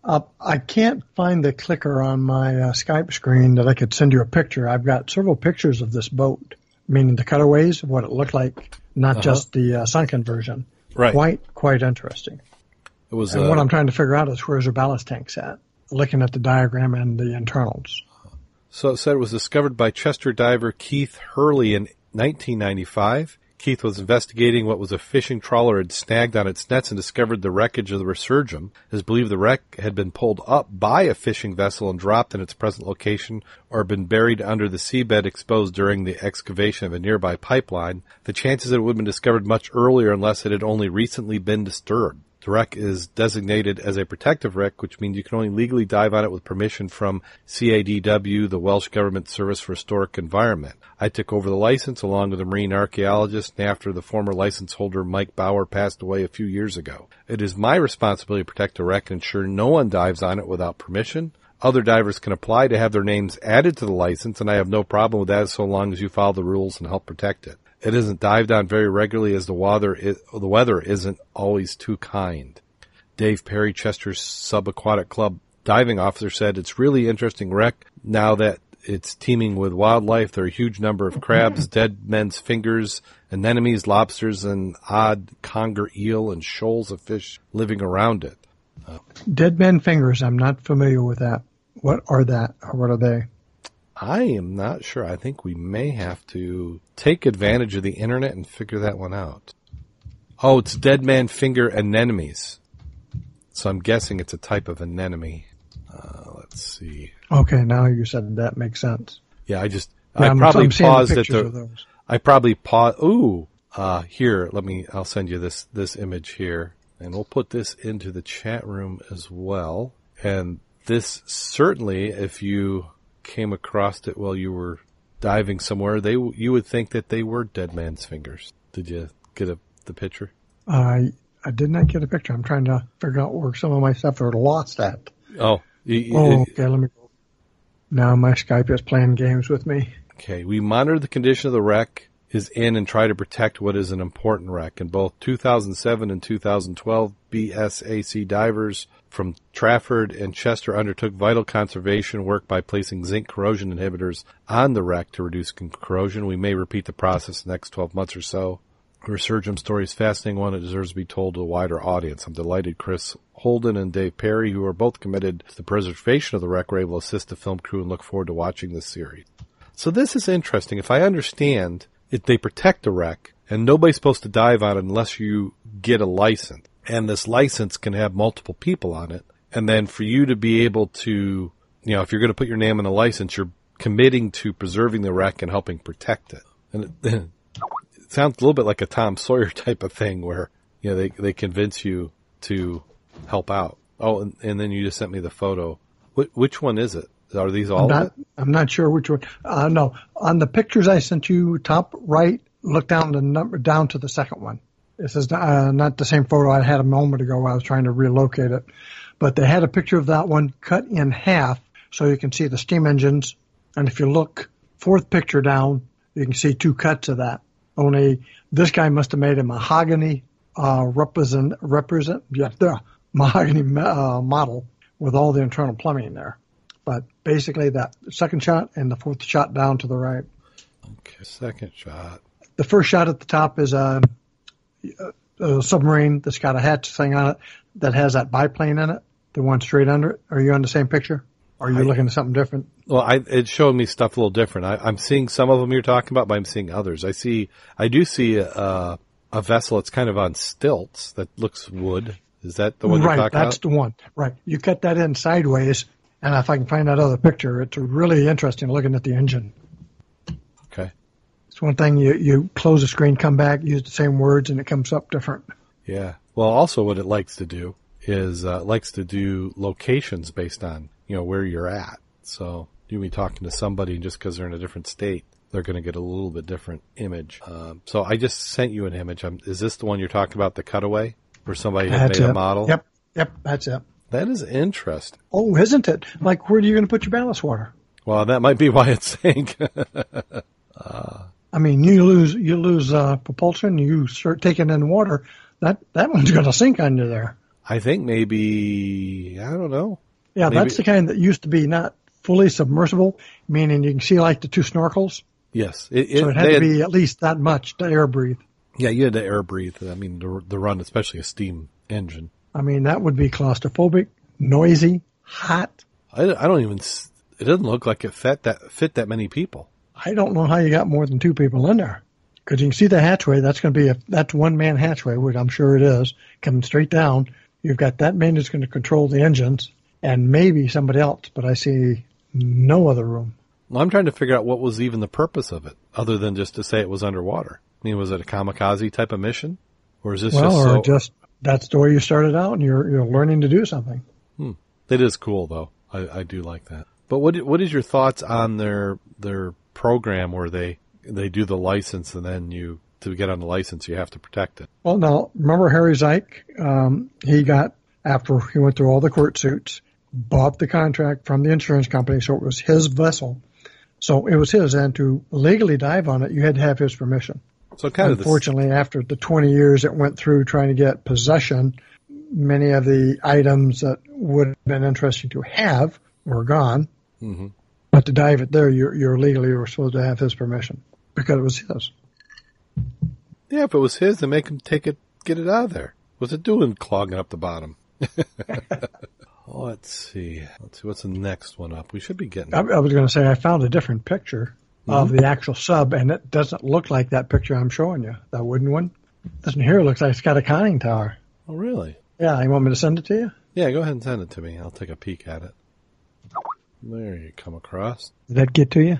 B: uh, I can't find the clicker on my uh, Skype screen that I could send you a picture. I've got several pictures of this boat, meaning the cutaways of what it looked like, not uh-huh. just the uh, sunken version.
A: Right.
B: Quite, quite interesting.
A: It was.
B: And what uh, I'm trying to figure out is where's the ballast tanks at? Looking at the diagram and the internals.
A: So it said it was discovered by Chester diver Keith Hurley in 1995. Keith was investigating what was a fishing trawler had snagged on its nets and discovered the wreckage of the Resurgam. It is believed the wreck had been pulled up by a fishing vessel and dropped in its present location or been buried under the seabed exposed during the excavation of a nearby pipeline. The chances that it would have been discovered much earlier unless it had only recently been disturbed. The wreck is designated as a protective wreck, which means you can only legally dive on it with permission from CADW, the Welsh Government Service for Historic Environment. I took over the license along with a marine archaeologist after the former license holder Mike Bauer passed away a few years ago. It is my responsibility to protect the wreck and ensure no one dives on it without permission. Other divers can apply to have their names added to the license, and I have no problem with that so long as you follow the rules and help protect it. It isn't dived on very regularly as the weather is, the weather isn't always too kind. Dave Perry, Chester's subaquatic club diving officer said it's really interesting wreck now that it's teeming with wildlife. There are a huge number of crabs, dead men's fingers, anemones, lobsters, and odd conger eel and shoals of fish living around it.
B: Uh, dead men fingers. I'm not familiar with that. What are that? Or what are they?
A: I am not sure. I think we may have to take advantage of the internet and figure that one out. Oh, it's dead man finger anemones. So I'm guessing it's a type of anemone. Uh, let's see.
B: Okay, now you said that makes sense.
A: Yeah, I just yeah, I probably I'm paused at the. I probably paused. Ooh, uh, here. Let me. I'll send you this this image here, and we'll put this into the chat room as well. And this certainly, if you came across it while you were diving somewhere, they you would think that they were dead man's fingers. Did you get a, the picture?
B: I I did not get a picture. I'm trying to figure out where some of my stuff are lost at.
A: Oh,
B: you, oh, okay. Let me go. Now my Skype is playing games with me.
A: Okay, we monitor the condition of the wreck. Is in and try to protect what is an important wreck. In both 2007 and 2012, BSAC divers from Trafford and Chester undertook vital conservation work by placing zinc corrosion inhibitors on the wreck to reduce corrosion. We may repeat the process the next 12 months or so. The Resurgam story is fascinating one. It deserves to be told to a wider audience. I'm delighted Chris Holden and Dave Perry, who are both committed to the preservation of the wreck, were able to assist the film crew and look forward to watching this series. So this is interesting. If I understand it, they protect the wreck and nobody's supposed to dive on it unless you get a license and this license can have multiple people on it. And then for you to be able to, you know, if you're going to put your name on the license, you're committing to preserving the wreck and helping protect it. And it, it sounds a little bit like a Tom Sawyer type of thing where, you know, they, they convince you to help out. Oh, and, and then you just sent me the photo. Wh- which one is it? Are these all?
B: I'm not, I'm not sure which one. Uh, no, on the pictures I sent you, top right, look down the number down to the second one. This is uh, not the same photo I had a moment ago. I was trying to relocate it, but they had a picture of that one cut in half so you can see the steam engines. And if you look fourth picture down, you can see two cuts of that. Only this guy must have made a mahogany uh, represent represent yeah the mahogany uh, model with all the internal plumbing in there. But basically, that second shot and the fourth shot down to the right.
A: Okay, second shot.
B: The first shot at the top is um, a a submarine that's got a hatch thing on it that has that biplane in it, the one straight under it? Are you on the same picture? Or are you I, looking at something different?
A: Well, I, it showed me stuff a little different. I, am seeing some of them you're talking about, but I'm seeing others. I see, I do see a, a vessel that's kind of on stilts that looks wood. Is that the one
B: right,
A: you're talking
B: about? Right, that's the one. Right. You cut that in sideways, and if I can find that other picture, it's really interesting looking at the engine. Okay. It's one thing you, you close the screen, come back, use the same words, and it comes up different.
A: Yeah. Well, also what it likes to do is uh, likes to do locations based on you know where you're at. So you be talking to somebody, and just because they're in a different state, they're going to get a little bit different image. Um, so I just sent you an image. Um, is this the one you're talking about, the cutaway, where somebody had made it. a model?
B: Yep. Yep. That's it.
A: That is interesting.
B: Oh, isn't it? Like, where are you going to put your ballast water?
A: Well, that might be why it sank.
B: uh, I mean, you lose you lose uh, propulsion, you start taking in water. That that one's going to sink under there.
A: I think maybe I don't know.
B: Yeah, maybe. that's the kind that used to be not fully submersible, meaning you can see like the two snorkels.
A: Yes,
B: it, it, so it had to had, be at least that much to air breathe.
A: Yeah, you had to air breathe. I mean, the, the run, especially a steam engine.
B: I mean, that would be claustrophobic, noisy, hot.
A: I, I don't even. It doesn't look like it fit that fit that many people.
B: I don't know how you got more than two people in there. Because you can see the hatchway. That's going to be a that's one man hatchway, which I'm sure it is, coming straight down. You've got that man that's going to control the engines, and maybe somebody else. But I see no other room.
A: Well, I'm trying to figure out what was even the purpose of it, other than just to say it was underwater. I mean, was it a kamikaze type of mission, or is this
B: well,
A: just
B: or
A: so...
B: just that's the way you started out, and you're you're learning to do something.
A: Hmm. It is cool, though. I, I do like that. But what what is your thoughts on their their program where they they do the license and then you to get on the license you have to protect it.
B: Well, now remember Harry Zych? Um, he got after he went through all the court suits, bought the contract from the insurance company, so it was his vessel. So it was his, and to legally dive on it, you had to have his permission.
A: So kind
B: of unfortunately, this... after the 20 years it went through trying to get possession, many of the items that would have been interesting to have were gone. Mm-hmm. But to dive it there, you're, you're legally you're supposed to have his permission because it was his.
A: Yeah, if it was his, then make him take it, get it out of there. What's it doing clogging up the bottom? Let's see. Let's see. What's the next one up? We should be getting.
B: I, I was going to say I found a different picture mm-hmm. of the actual sub, and it doesn't look like that picture I'm showing you. That wooden one doesn't here. It looks like it's got a conning tower.
A: Oh, really?
B: Yeah. You want me to send it to you?
A: Yeah. Go ahead and send it to me. I'll take a peek at it. There you come across.
B: Did that get to you?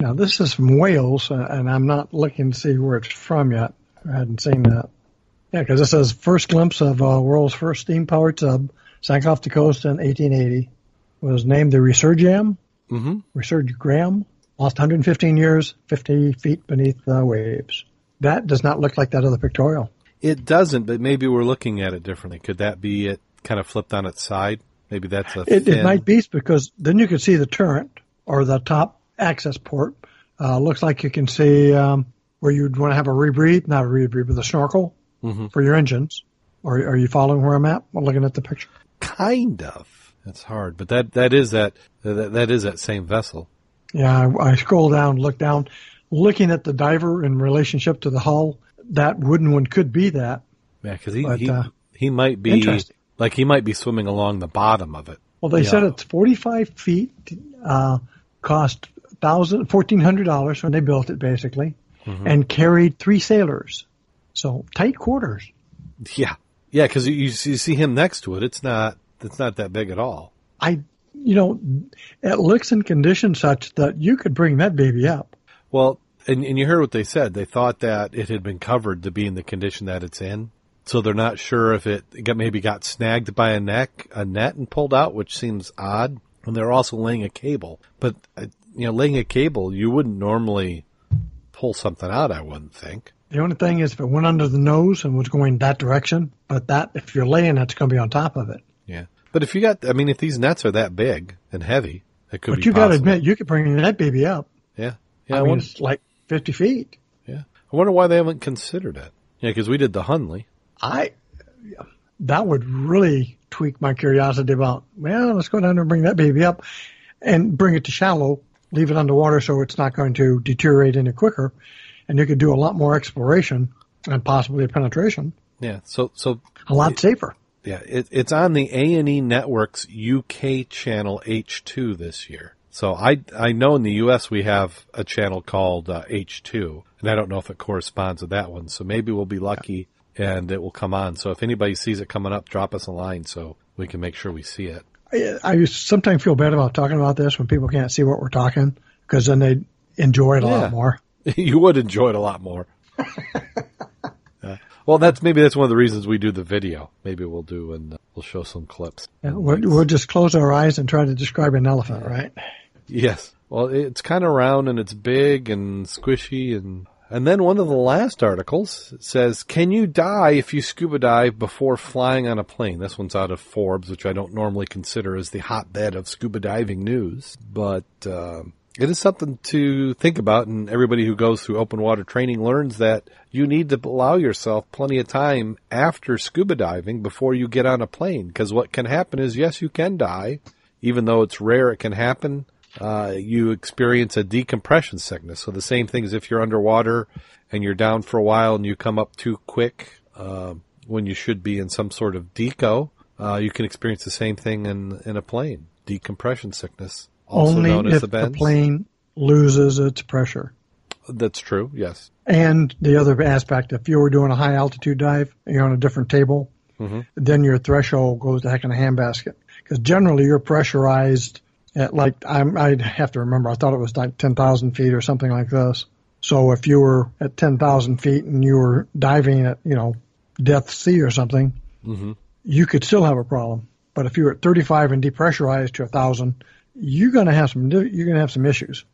B: Now this is from Wales, uh, and I'm not looking to see where it's from yet. I hadn't seen that. Yeah, because it says first glimpse of uh, world's first steam-powered sub sank off the coast in 1880. Was named the Resurgam. Mm-hmm. Resurgam. Lost 115 years, 50 feet beneath the waves. That does not look like that other pictorial.
A: It doesn't, but maybe we're looking at it differently. Could that be it kind of flipped on its side? Maybe that's a.
B: It, it, might be because then you can see the turret or the top access port. Uh, looks like you can see um, where you'd want to have a rebreathe, not a rebreathe, but a snorkel
A: Mhm.
B: for your engines. Or are you following where I'm at? I'm looking at the picture.
A: Kind of. That's hard, but that that is that that, that is that same vessel.
B: Yeah, I, I scroll down, look down, looking at the diver in relationship to the hull. That wooden one could be that.
A: Yeah, because he
B: But,
A: he,
B: uh,
A: he might be like he might be swimming along the bottom of it.
B: Well, they
A: Yeah.
B: said it's 45 feet, uh, cost thousand, fourteen hundred dollars when they built it, basically,
A: Mm-hmm.
B: and carried three sailors. So tight quarters.
A: Yeah, yeah, because you, you see him next to it. It's not it's not that big at all.
B: I, you know, it looks and condition such that you could bring that baby up.
A: Well, and, and you heard what they said. They thought that it had been covered to be in the condition that it's in. So they're not sure if it got, maybe got snagged by a neck, a net and pulled out, which seems odd. And they're also laying a cable. But, uh, you know, laying a cable, you wouldn't normally pull something out, I wouldn't think.
B: The only thing is if it went under the nose and was going that direction, but that, if you're laying it's going to be on top of it.
A: Yeah. But if you got, I mean, if these nets are that big and heavy, it could
B: But
A: be
B: you got to admit, you could bring that baby up.
A: Yeah. Yeah. I,
B: I mean,
A: wonder,
B: it's like 50 feet.
A: yeah. I wonder why they haven't considered it. Yeah, because we did the Hunley.
B: I that would really tweak my curiosity about well, let's go down there and bring that baby up and bring it to shallow, leave it underwater so it's not going to deteriorate any quicker, and you could do a lot more exploration and possibly a penetration,
A: Yeah. So, so
B: a lot safer.
A: Yeah, it, it's on the A and E Network's UK channel H2 this year. So I I know in the US we have a channel called uh, H2, and I don't know if it corresponds with that one. So maybe we'll be lucky and it will come on. So if anybody sees it coming up, drop us a line so we can make sure we see it.
B: I, I sometimes feel bad about talking about this when people can't see what we're talking because then they enjoy it a
A: Yeah.
B: lot more.
A: you would enjoy it a lot more. Well, that's maybe that's one of the reasons we do the video. Maybe we'll do and uh, we'll show some clips.
B: Yeah, we'll, we'll just close our eyes and try to describe an elephant, right?
A: Yes. Well, it's kind of round and it's big and squishy and and then one of the last articles says, "Can you die if you scuba dive before flying on a plane?" This one's out of Forbes, which I don't normally consider as the hotbed of scuba diving news, but um it is something to think about. And everybody who goes through open water training learns that you need to allow yourself plenty of time after scuba diving before you get on a plane, because what can happen is, yes, you can die, even though it's rare, it can happen uh, you experience a decompression sickness. So the same thing as if you're underwater and you're down for a while and you come up too quick uh, when you should be in some sort of deco, uh, you can experience the same thing in in a plane. Decompression sickness, also
B: Only
A: known
B: if
A: as the
B: the plane loses its pressure.
A: That's true. Yes.
B: And the other aspect, if you were doing a high altitude dive, you're on a different table,
A: Mhm.
B: then your threshold goes to heck in a handbasket. Because generally you're pressurized at like, I'm, I'd have to remember, I thought it was like 10,000 feet or something like this. So if you were at 10,000 feet and you were diving at, you know, depth sea or something,
A: hmm
B: you could still have a problem. But if you were at 35 and depressurized to a thousand, you're going to have some, you're going to have some issues.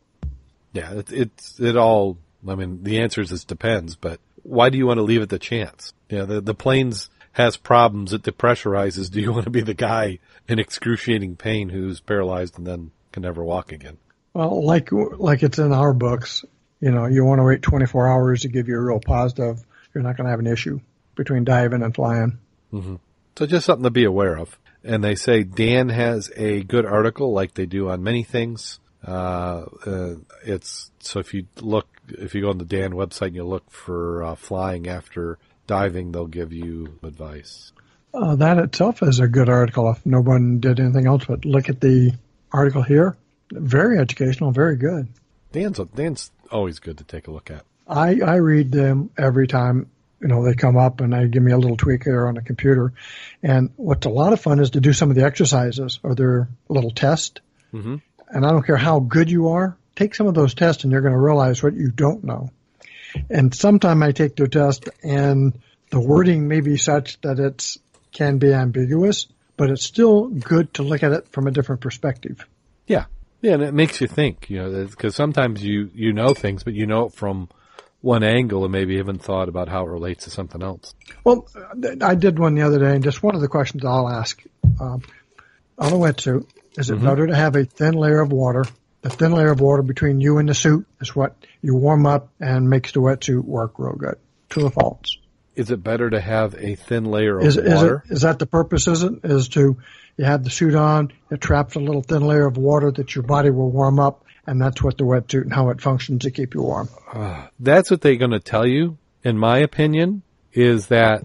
A: Yeah. It, it's it all. I mean, the answer is it depends. But why do you want to leave it to chance? Yeah. The the planes has problems. It depressurizes. Do you want to be the guy in excruciating pain who's paralyzed and then can never walk again?
B: Well, like like it's in our books, you know, you want to wait 24 hours to give you a real positive. You're not going to have an issue between diving and flying. Mm-hmm.
A: So just something to be aware of. And they say DAN has a good article like they do on many things. Uh, uh, it's, so if you look, if you go on the DAN website and you look for, uh, flying after diving, they'll give you advice.
B: Uh, that itself is a good article. If no one did anything else, but look at the article here. Very educational, very good.
A: DAN's, DAN's always good to take a look at.
B: I, I read them every time, you know, they come up and they give me a little tweak there on the computer. And what's a lot of fun is to do some of the exercises or their little test.
A: hmm
B: And I don't care how good you are, take some of those tests and you're going to realize what you don't know. And sometime I take their test and the wording may be such that it's can be ambiguous, but it's still good to look at it from a different perspective.
A: Yeah. Yeah. And it makes you think, you know, because sometimes you, you know things, but you know it from one angle and maybe haven't thought about how it relates to something else.
B: Well, I did one the other day, and just one of the questions I'll ask um, on a wetsuit: Is it better to have a thin layer of water the thin layer of water between you and the suit is what you warm up and makes the wetsuit work real good. True or false?
A: Is it better to have a thin layer of
B: Is, is, it, is that the purpose? Is it is to you have the suit on, it traps a little thin layer of water that your body will warm up, and that's what the wetsuit and how it functions to keep you warm.
A: That's what they're going to tell you, in my opinion, is that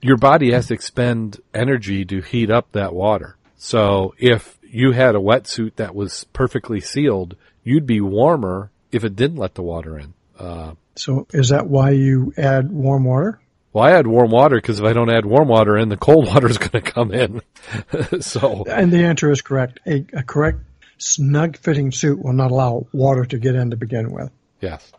A: your body has to expend energy to heat up that water. So if you had a wetsuit that was perfectly sealed, you'd be warmer if it didn't let the water in. Uh,
B: So is that why you add warm water?
A: well, I add warm water because if I don't add warm water in, the cold water is going to come in. so
B: And the answer is correct. A, a correct snug fitting suit will not allow water to get in to begin with.
A: yes,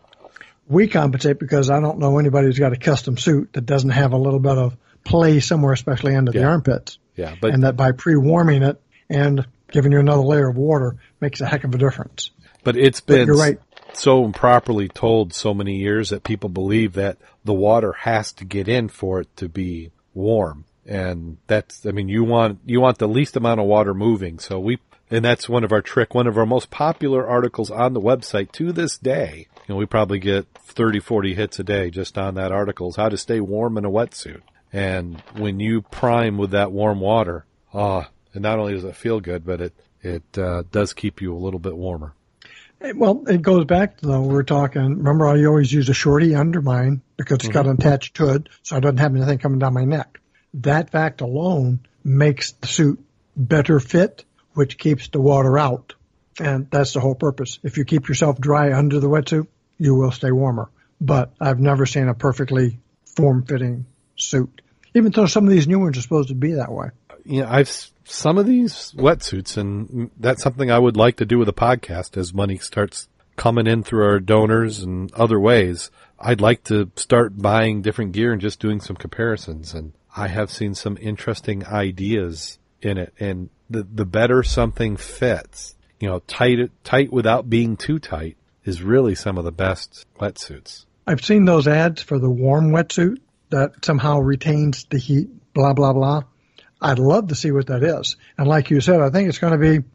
B: We compensate because I don't know anybody who's got a custom suit that doesn't have a little bit of play somewhere, especially under the armpits.
A: yeah, but
B: and that by pre-warming it and giving you another layer of water makes a heck of a difference.
A: But it's been
B: you're right.
A: so improperly told so many years that people believe that the water has to get in for it to be warm. And that's, I mean, you want, you want the least amount of water moving. So we, and that's one of our trick, one of our most popular articles on the website to this day. You know, we probably get 30, 40 hits a day just on that article is how to stay warm in a wetsuit. And when you prime with that warm water, ah, and not only does it feel good, but it, it, uh, does keep you a little bit warmer.
B: Well, it goes back to though we're talking. Remember, I always use a shorty under mine because it's got an attached hood, so I don't have anything coming down my neck. That fact alone makes the suit better fit, which keeps the water out, and that's the whole purpose. If you keep yourself dry under the wetsuit, you will stay warmer. But I've never seen a perfectly form-fitting suit, even though some of these new ones are supposed to be that way.
A: you know, I've some of these wetsuits, and that's something I would like to do with a podcast as money starts coming in through our donors and other ways. I'd like to start buying different gear and just doing some comparisons. And I have seen some interesting ideas in it. And the the better something fits, you know, tight tight without being too tight is really some of the best wetsuits.
B: I've seen those ads for the warm wetsuit that somehow retains the heat, blah, blah, blah. I'd love to see what that is. And like you said, I think it's going to be,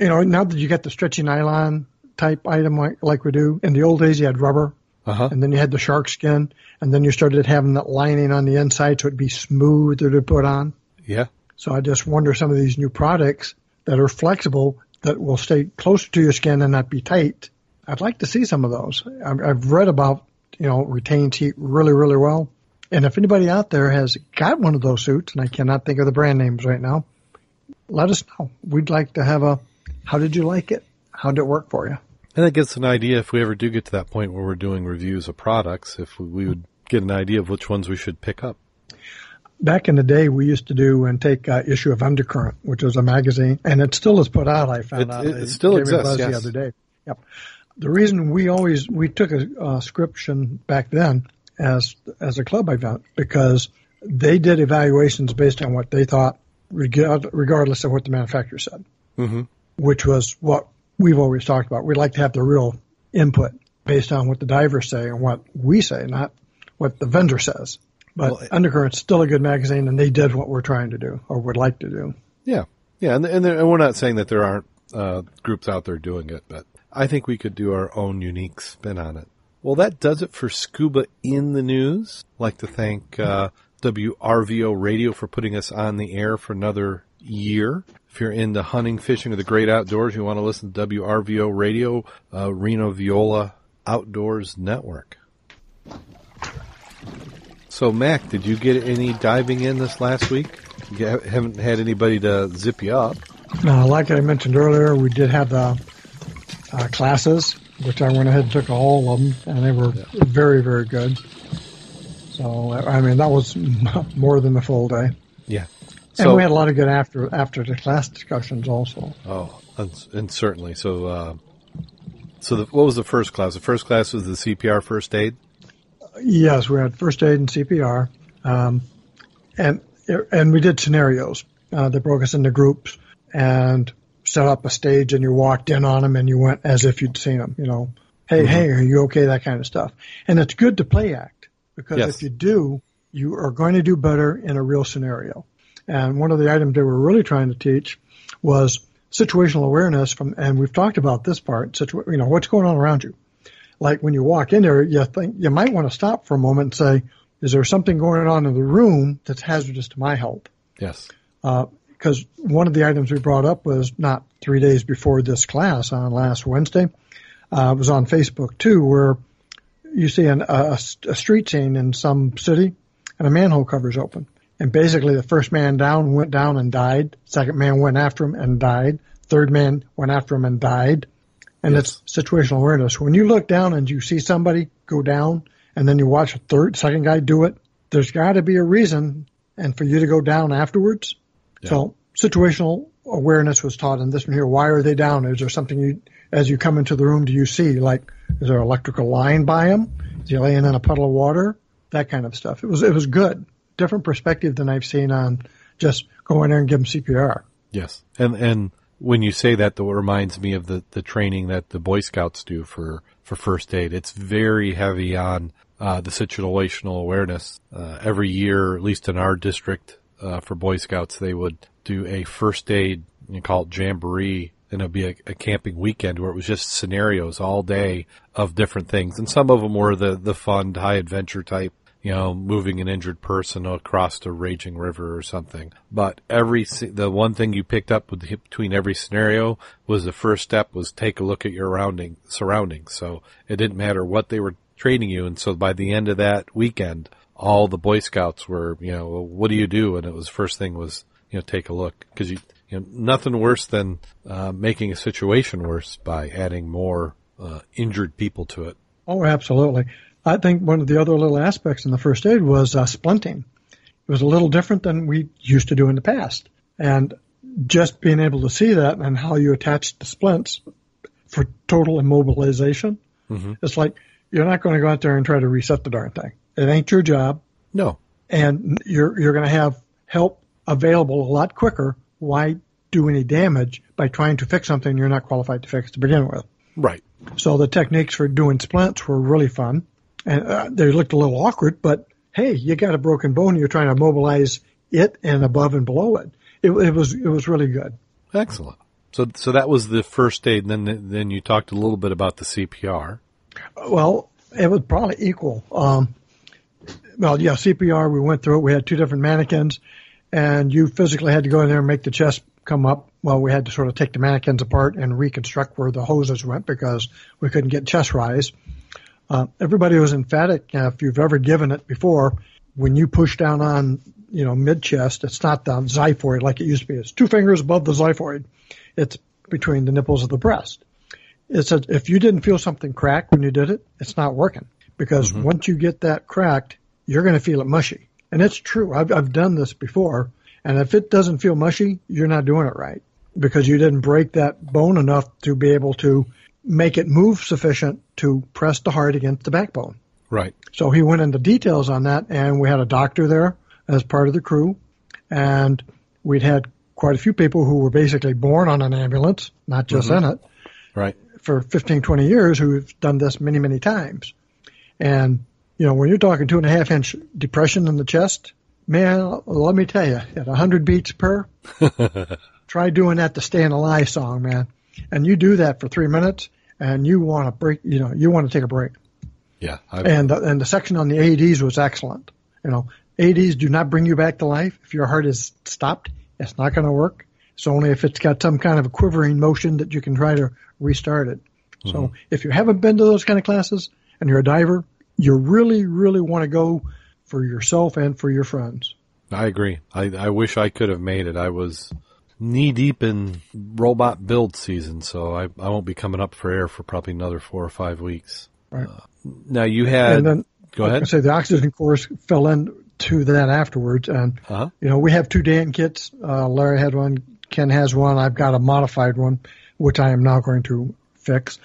B: you know, now that you get the stretchy nylon type item like, like we do, in the old days you had rubber
A: Uh huh.
B: and then you had the shark skin and then you started having that lining on the inside so it'd be smoother to put on.
A: Yeah.
B: So I just wonder some of these new products that are flexible that will stay closer to your skin and not be tight. I'd like to see some of those. I've, read about, you know, retains heat really, really well. And if anybody out there has got one of those suits, and I cannot think of the brand names right now, let us know. We'd like to have a, how did you like it? How did it work for you?
A: And that gets an idea if we ever do get to that point where we're doing reviews of products, if we would get an idea of which ones we should pick up.
B: Back in the day, we used to do and take uh, issue of Undercurrent, which was a magazine, and it still is put out. I found
A: It-
B: out
A: it- it still
B: gave me a
A: exists, yes.
B: the other day. Yep. The reason we always we took a, uh scription back then as as a club event because they did evaluations based on what they thought, regardless of what the manufacturer said,
A: Mm-hmm.
B: which was what we've always talked about. We'd like to have the real input based on what the divers say and what we say, not what the vendor says. But
A: Well,
B: Undercurrent's still a good magazine, and they did what we're trying to do or would like to do.
A: Yeah, yeah, and and, there, and we're not saying that there aren't uh, groups out there doing it, but I think we could do our own unique spin on it. Well, that does it for Scuba in the News. I'd like to thank uh, WRVO Radio for putting us on the air for another year. If you're into hunting, fishing, or the great outdoors, you want to listen to WRVO Radio, uh, Reno Viola Outdoors Network. So, Mac, did you get any diving in this last week? You haven't had anybody to zip you up.
B: Now, like I mentioned earlier, we did have the uh, classes, which I went ahead and took all of them, and they were very, very good. So, I mean, that was more than a full day.
A: Yeah.
B: And we had a lot of good after after the class discussions also.
A: oh, and, and certainly. So, uh, so the, what was the first class? The first class was the CPR first aid.
B: Yes, we had first aid and CPR, um, and and we did scenarios. Uh, they broke us into groups and set up a stage, and you walked in on them, and you went as if you'd seen them. You know, hey, hey, are you okay? That kind of stuff. And it's good to play act because
A: Yes.
B: if you do, you are going to do better in a real scenario. And one of the items they were really trying to teach was situational awareness from, and we've talked about this part, situ- you know, what's going on around you. Like when you walk in there, you think, you might want to stop for a moment and say, is there something going on in the room that's hazardous to my health?
A: Yes.
B: Because uh, one of the items we brought up was not three days before this class on last Wednesday. Uh, it was on Facebook too, where you see an, a, a street scene in some city and a manhole cover is open. And basically the first man down went down and died. Second man went after him and died. Third man went after him and died. And yes. it's situational awareness. When you look down and you see somebody go down and then you watch a third, second guy do it, there's got to be a reason and for you to go down afterwards. Yeah. So situational awareness was taught in this one here. Why are they down? Is there something you, as you come into the room, do you see? Like, is there an electrical line by him? Is he laying in a puddle of water? That kind of stuff. It was, it was good. Different perspective than I've seen on just go in there and give him CPR.
A: Yes. And, and when you say that, it reminds me of the, the training that the Boy Scouts do for, for first aid. It's very heavy on, uh, the situational awareness. Uh, every year, at least in our district, uh, for Boy Scouts, they would do a first aid, you call it jamboree, and it'd be a, a, camping weekend where it was just scenarios all day of different things. And some of them were the, the fun, high adventure type, you know, moving an injured person across a raging river or something. But every, the one thing you picked up with, between every scenario was the first step was take a look at your surrounding, surroundings. So it didn't matter what they were training you. And so by the end of that weekend, all the Boy Scouts were, you know, well, what do you do? And it was first thing was, you know, take a look because you, you know, nothing worse than uh, making a situation worse by adding more uh, injured people to it.
B: Oh, absolutely. I think one of the other little aspects in the first aid was uh, splinting. It was a little different than we used to do in the past, and just being able to see that and how you attach the splints for total immobilization. Mm-hmm. It's like you're not going to go out there and try to reset the darn thing. It ain't your job.
A: No.
B: And you're you're going to have help available a lot quicker. Why do any damage by trying to fix something you're not qualified to fix to begin with?
A: Right.
B: So the techniques for doing splints were really fun, and uh, they looked a little awkward. But hey, you got a broken bone, you're trying to mobilize it and above and below it. It, it was it was really good.
A: Excellent. So so that was the first aid. And then then you talked a little bit about the CPR.
B: Well, it was probably equal. Um, well, yeah, CPR. We went through it. We had two different mannequins, and you physically had to go in there and make the chest come up. Well, we had to sort of take the mannequins apart and reconstruct where the hoses went because we couldn't get chest rise. Uh, everybody was emphatic. Uh, if you've ever given it before, when you push down on, you know, mid chest, it's not the xiphoid like it used to be. It's two fingers above the xiphoid. It's between the nipples of the breast. It's a, if you didn't feel something crack when you did it, it's not working because mm-hmm. once you get that cracked, you're going to feel it mushy. And it's true. I've, I've done this before. And if it doesn't feel mushy, you're not doing it right because you didn't break that bone enough to be able to make it move sufficient to press the heart against the backbone.
A: Right.
B: So he went into details on that and we had a doctor there as part of the crew and we'd had quite a few people who were basically born on an ambulance, not just mm-hmm. in it.
A: Right
B: for 15, 20 years who've done this many, many times. And, you know, when you're talking two and a half inch depression in the chest, man, let me tell you, at 100 beats per, try doing that to stay in alive song, man. And you do that for three minutes and you want to break, you know, you want to take a break.
A: Yeah.
B: I've... And, the, and the section on the AEDs was excellent. You know, AEDs do not bring you back to life. If your heart is stopped, it's not going to work. It's only if it's got some kind of a quivering motion that you can try to restart it. Mm-hmm. So if you haven't been to those kind of classes and you're a diver, you really, really want to go for yourself and for your friends.
A: I agree. I, I wish I could have made it. I was knee deep in robot build season, so I, I won't be coming up for air for probably another four or five weeks.
B: Right.
A: Uh, now you had. Then, go ahead.
B: I say the oxygen course fell into that afterwards, and uh-huh. you know we have two DAN kits. Uh, Larry had one, Ken has one. I've got a modified one, which I am now going to fix.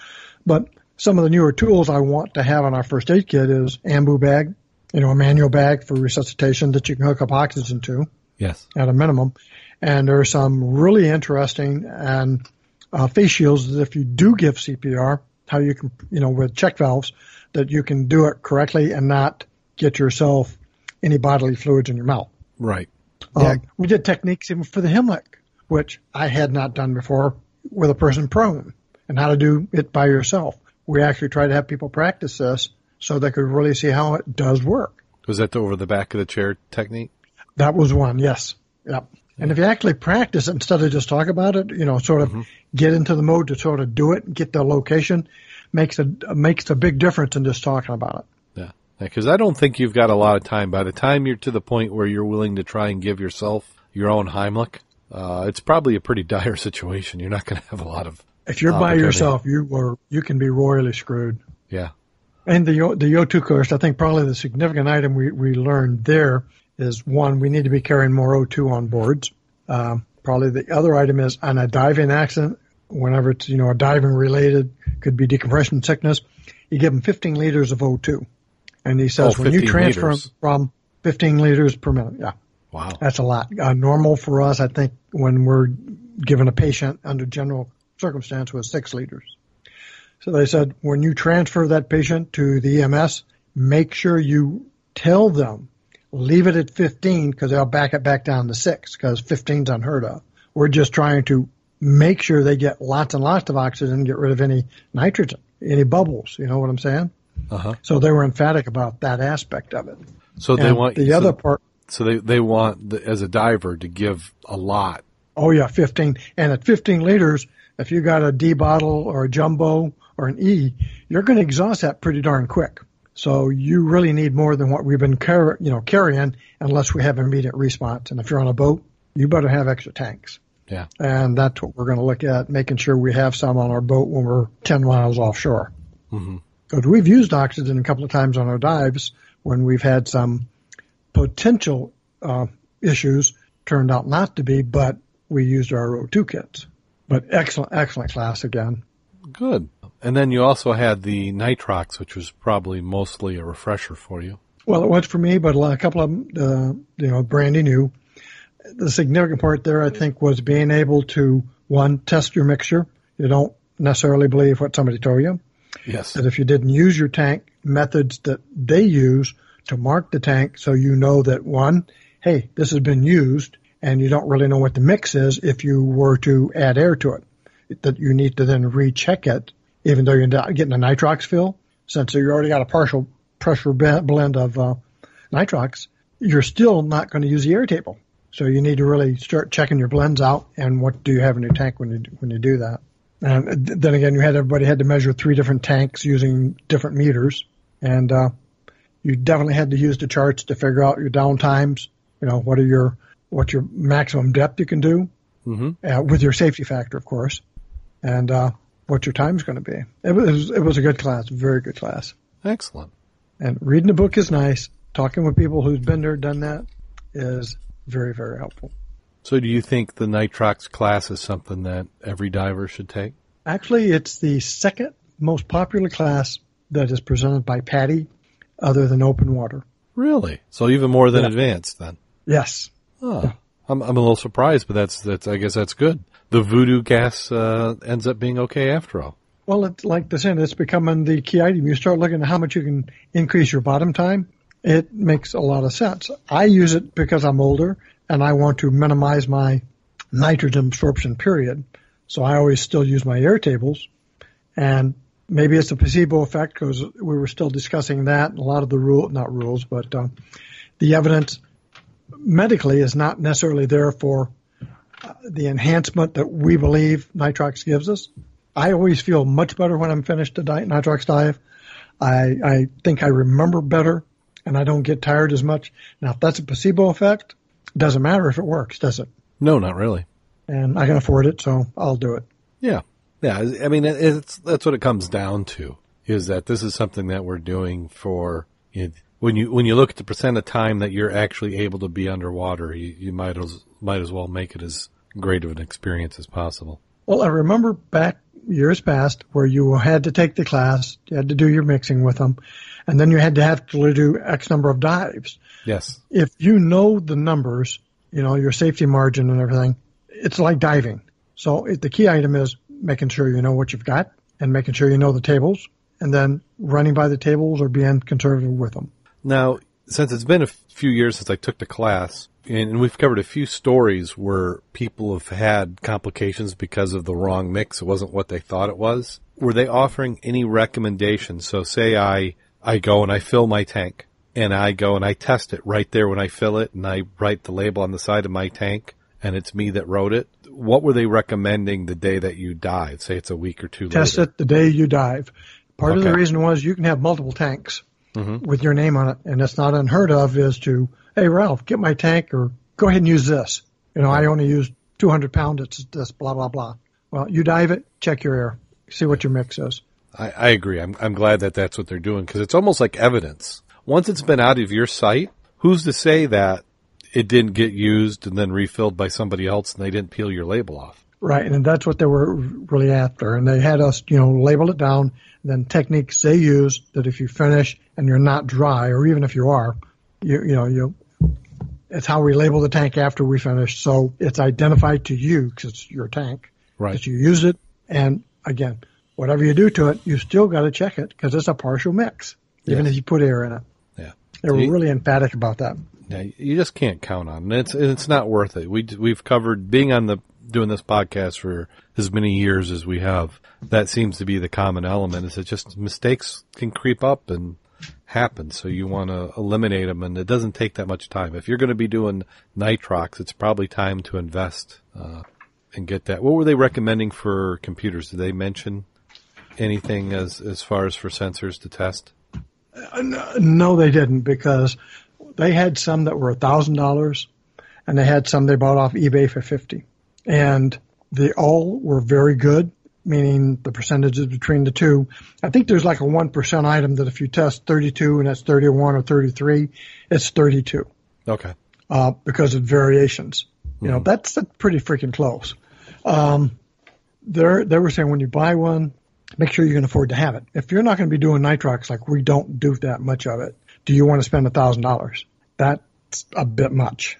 B: But some of the newer tools I want to have on our first aid kit is ambu bag, you know, a manual bag for resuscitation that you can hook up oxygen to.
A: Yes.
B: At a minimum. And there are some really interesting and uh, face shields that if you do give CPR, how you can, you know, with check valves, that you can do it correctly and not get yourself any bodily fluids in your mouth.
A: Right.
B: Um, yeah. We did techniques even for the Heimlich which I had not done before with a person prone and how to do it by yourself. We actually try to have people practice this so they could really see how it does work.
A: Was that the over the back of the chair technique?
B: That was one, yes. Yep. And if you actually practice it instead of just talk about it, you know, sort of mm-hmm. get into the mode to sort of do it, and get the location, makes a makes a big difference in just talking about it.
A: Yeah, because I don't think you've got a lot of time. By the time you're to the point where you're willing to try and give yourself your own Heimlich, uh, it's probably a pretty dire situation. You're not going to have a lot of.
B: If you're by yourself, you are you can be royally screwed.
A: Yeah.
B: And the the O2 course, I think probably the significant item we, we learned there is one, we need to be carrying more O2 on boards. Um, probably the other item is on a diving accident, whenever it's, you know, a diving related, could be decompression sickness, you give them 15 liters of O2. And he says oh, when you transfer liters. from 15 liters per minute, yeah.
A: Wow.
B: That's a lot. Uh, normal for us, I think, when we're given a patient under general circumstance was six liters. So they said when you transfer that patient to the EMS, make sure you tell them leave it at 15 because they'll back it back down to six because 15 is unheard of. We're just trying to make sure they get lots and lots of oxygen, get rid of any nitrogen, any bubbles. You know what I'm saying?
A: Uh-huh.
B: So they were emphatic about that aspect of it.
A: So they want
B: the
A: so,
B: other part.
A: So they they want the, as a diver to give a lot.
B: Oh yeah, 15. And at 15 liters, if you got a D bottle or a jumbo or an E, you're going to exhaust that pretty darn quick. So you really need more than what we've been car- you know carrying unless we have immediate response. And if you're on a boat, you better have extra tanks.
A: Yeah.
B: And that's what we're going to look at, making sure we have some on our boat when we're 10 miles offshore.
A: Mm-hmm.
B: Because we've used oxygen a couple of times on our dives when we've had some potential uh, issues turned out not to be, but we used our O2 kits. But excellent, excellent class again.
A: Good. And then you also had the nitrox, which was probably mostly a refresher for you.
B: Well, it was for me, but a couple of them, uh, you know, brand new. The significant part there, I think, was being able to one test your mixture. You don't necessarily believe what somebody told you.
A: Yes.
B: That if you didn't use your tank, methods that they use to mark the tank, so you know that one, hey, this has been used, and you don't really know what the mix is if you were to add air to it. That you need to then recheck it even though you're getting a nitrox fill, since you already got a partial pressure blend of uh, nitrox, you're still not going to use the air table. So you need to really start checking your blends out and what do you have in your tank when you when you do that. And then again, you had everybody had to measure three different tanks using different meters, and uh, you definitely had to use the charts to figure out your downtimes. You know what are your what your maximum depth you can do
A: mm-hmm.
B: uh, with your safety factor, of course, and uh, what your time's going to be. It was it was a good class, very good class.
A: Excellent.
B: And reading the book is nice. Talking with people who's been there, done that, is very very helpful.
A: So, do you think the nitrox class is something that every diver should take?
B: Actually, it's the second most popular class that is presented by PADI, other than open water.
A: Really? So even more than yeah. advanced then?
B: Yes.
A: Oh, I'm I'm a little surprised, but that's that's I guess that's good the voodoo gas uh, ends up being okay after all.
B: Well, it's like the saying, it's becoming the key item. You start looking at how much you can increase your bottom time. It makes a lot of sense. I use it because I'm older and I want to minimize my nitrogen absorption period. So I always still use my air tables. And maybe it's a placebo effect because we were still discussing that. A lot of the rule, not rules, but uh, the evidence medically is not necessarily there for the enhancement that we believe nitrox gives us. I always feel much better when I'm finished a diet nitrox dive. I, I think I remember better and I don't get tired as much. Now, if that's a placebo effect, it doesn't matter if it works, does it?
A: No, not really.
B: And I can afford it, so I'll do it.
A: Yeah. Yeah. I mean, it's, that's what it comes down to is that this is something that we're doing for, you know, when you, when you look at the percent of time that you're actually able to be underwater, you, you might as, might as well make it as great of an experience as possible.
B: Well, I remember back years past where you had to take the class, you had to do your mixing with them, and then you had to have to do X number of dives.
A: Yes.
B: If you know the numbers, you know, your safety margin and everything, it's like diving. So it, the key item is making sure you know what you've got and making sure you know the tables and then running by the tables or being conservative with them.
A: Now, since it's been a few years since I took the class, and we've covered a few stories where people have had complications because of the wrong mix. It wasn't what they thought it was. Were they offering any recommendations? So say I, I go and I fill my tank and I go and I test it right there when I fill it and I write the label on the side of my tank and it's me that wrote it. What were they recommending the day that you dive? Say it's a week or two
B: Test
A: later.
B: it the day you dive. Part of the reason was you can have multiple tanks
A: Mhm.
B: with your name on it, and it's not unheard of is to, hey Ralph, get my tank or go ahead and use this. You know, I only use 200 pound. It's this blah blah blah. Well, you dive it, check your air, see what your mix is.
A: I, I agree. I'm, I'm glad that that's what they're doing because it's almost like evidence. Once it's been out of your sight, who's to say that it didn't get used and then refilled by somebody else and they didn't peel your label off?
B: Right, and that's what they were really after. And they had us, you know, label it down. Then techniques they use that if you finish and you're not dry, or even if you are, you you know you. It's how we label the tank after we finish, so it's identified to you because it's your tank
A: Right.
B: that you use it. And again, whatever you do to it, you still got to check it because it's a partial mix, even if you put air in it.
A: Yeah.
B: They were
A: You-
B: really emphatic about that.
A: Yeah, you just can't count on it. It's it's not worth it. We we've covered being on the doing this podcast for as many years as we have. That seems to be the common element. Is that just mistakes can creep up and happen, so you want to eliminate them, and it doesn't take that much time. If you're going to be doing nitrox, it's probably time to invest uh, and get that. What were they recommending for computers? Did they mention anything as as far as for sensors to test?
B: No, they didn't because they had some that were a thousand dollars, and they had some they bought off eBay for fifty, and they all were very good. Meaning the percentages between the two. I think there's like a one percent item that if you test 32 and that's 31 or 33, it's 32
A: Okay.
B: uh, because of variations. You know that's, that's pretty freaking close. Um, they're, they were saying when you buy one, make sure you can afford to have it. If you're not going to be doing nitrox, like we don't do that much of it, do you want to spend a thousand dollars? That's a bit much.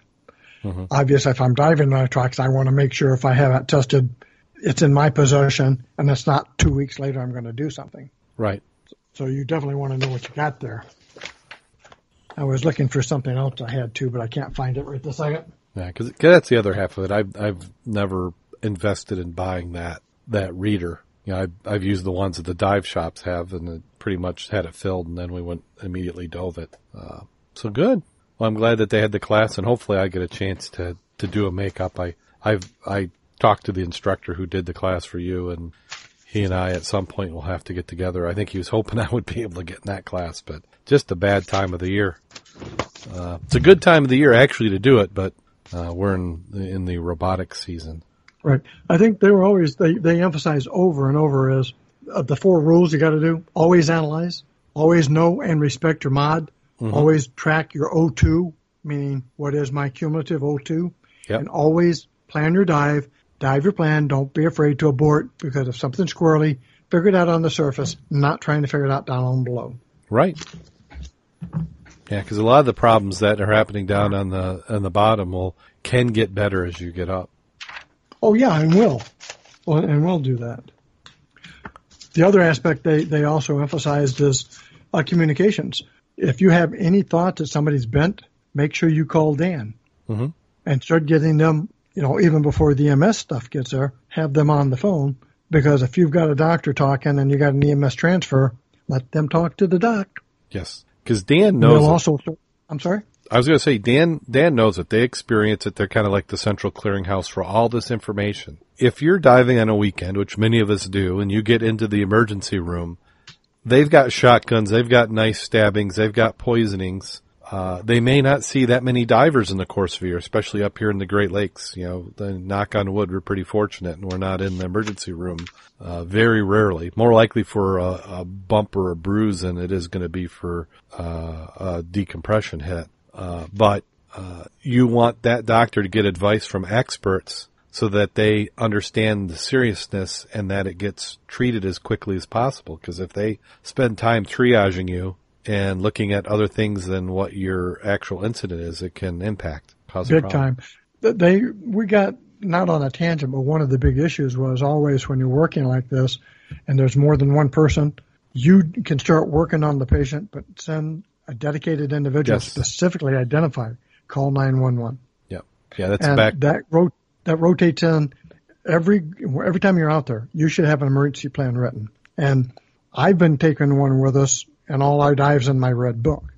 B: Obviously, if I'm diving nitrox, I want to make sure if I have it tested, it's in my possession, and it's not two weeks later I'm going to do something.
A: Right.
B: So you definitely want to know what you got there. I was looking for something else I had too, but I can't find it right this second.
A: Yeah, because that's the other half of it. I've I've never invested in buying that that reader. You know, I've I've used the ones that the dive shops have, and it pretty much had it filled, and then we went immediately dove it. Uh, so good. Well, I'm glad that they had the class, and hopefully I get a chance to to do a makeup. I I've I talked to the instructor who did the class for you, and he and I at some point will have to get together. I think he was hoping I would be able to get in that class, but just a bad time of the year. Uh, it's a good time of the year actually to do it, but uh, we're in in the robotics season.
B: Right. I think they were always they they emphasize over and over as uh, the four rules you got to do: always analyze, always know and respect your MOD, always track your O2, meaning what is my cumulative O2,
A: Yep.
B: and always plan your dive. Dive your plan. Don't be afraid to abort because if something's squirrely, figure it out on the surface, not trying to figure it out down on below.
A: Right. Yeah, because a lot of the problems that are happening down on the on the bottom will can get better as you get up.
B: Oh yeah, and will, well, and will do that. The other aspect they they also emphasized is uh, communications. If you have any thought that somebody's bent, make sure you call DAN
A: Mhm.
B: and start getting them. You know, even before the EMS stuff gets there, have them on the phone because if you've got a doctor talking and you got an EMS transfer, let them talk to the doc.
A: Yes, because DAN knows.
B: also. I'm sorry.
A: I was going to say DAN. DAN knows it. They experience it. They're kind of like the central clearinghouse for all this information. If you're diving on a weekend, which many of us do, and you get into the emergency room, they've got shotguns, they've got knife stabbings, they've got poisonings. Uh, they may not see that many divers in the course of a year, especially up here in the Great Lakes. You know, the knock on wood, we're pretty fortunate, and we're not in the emergency room uh, very rarely. More likely for a, a bump or a bruise than it is going to be for uh, a decompression hit. Uh, but uh, you want that doctor to get advice from experts so that they understand the seriousness and that it gets treated as quickly as possible. Because if they spend time triaging you and looking at other things than what your actual incident is, it can impact cause
B: big time. They we got not on a tangent, but one of the big issues was always when you're working like this, and there's more than one person, you can start working on the patient, but send a dedicated individual
A: Yes.
B: specifically identified. Call 911.
A: Yeah, that's
B: and
A: back.
B: that ro- that rotates in every every time you're out there. You should have an emergency plan written. And I've been taking one with us and all our dives in my red book,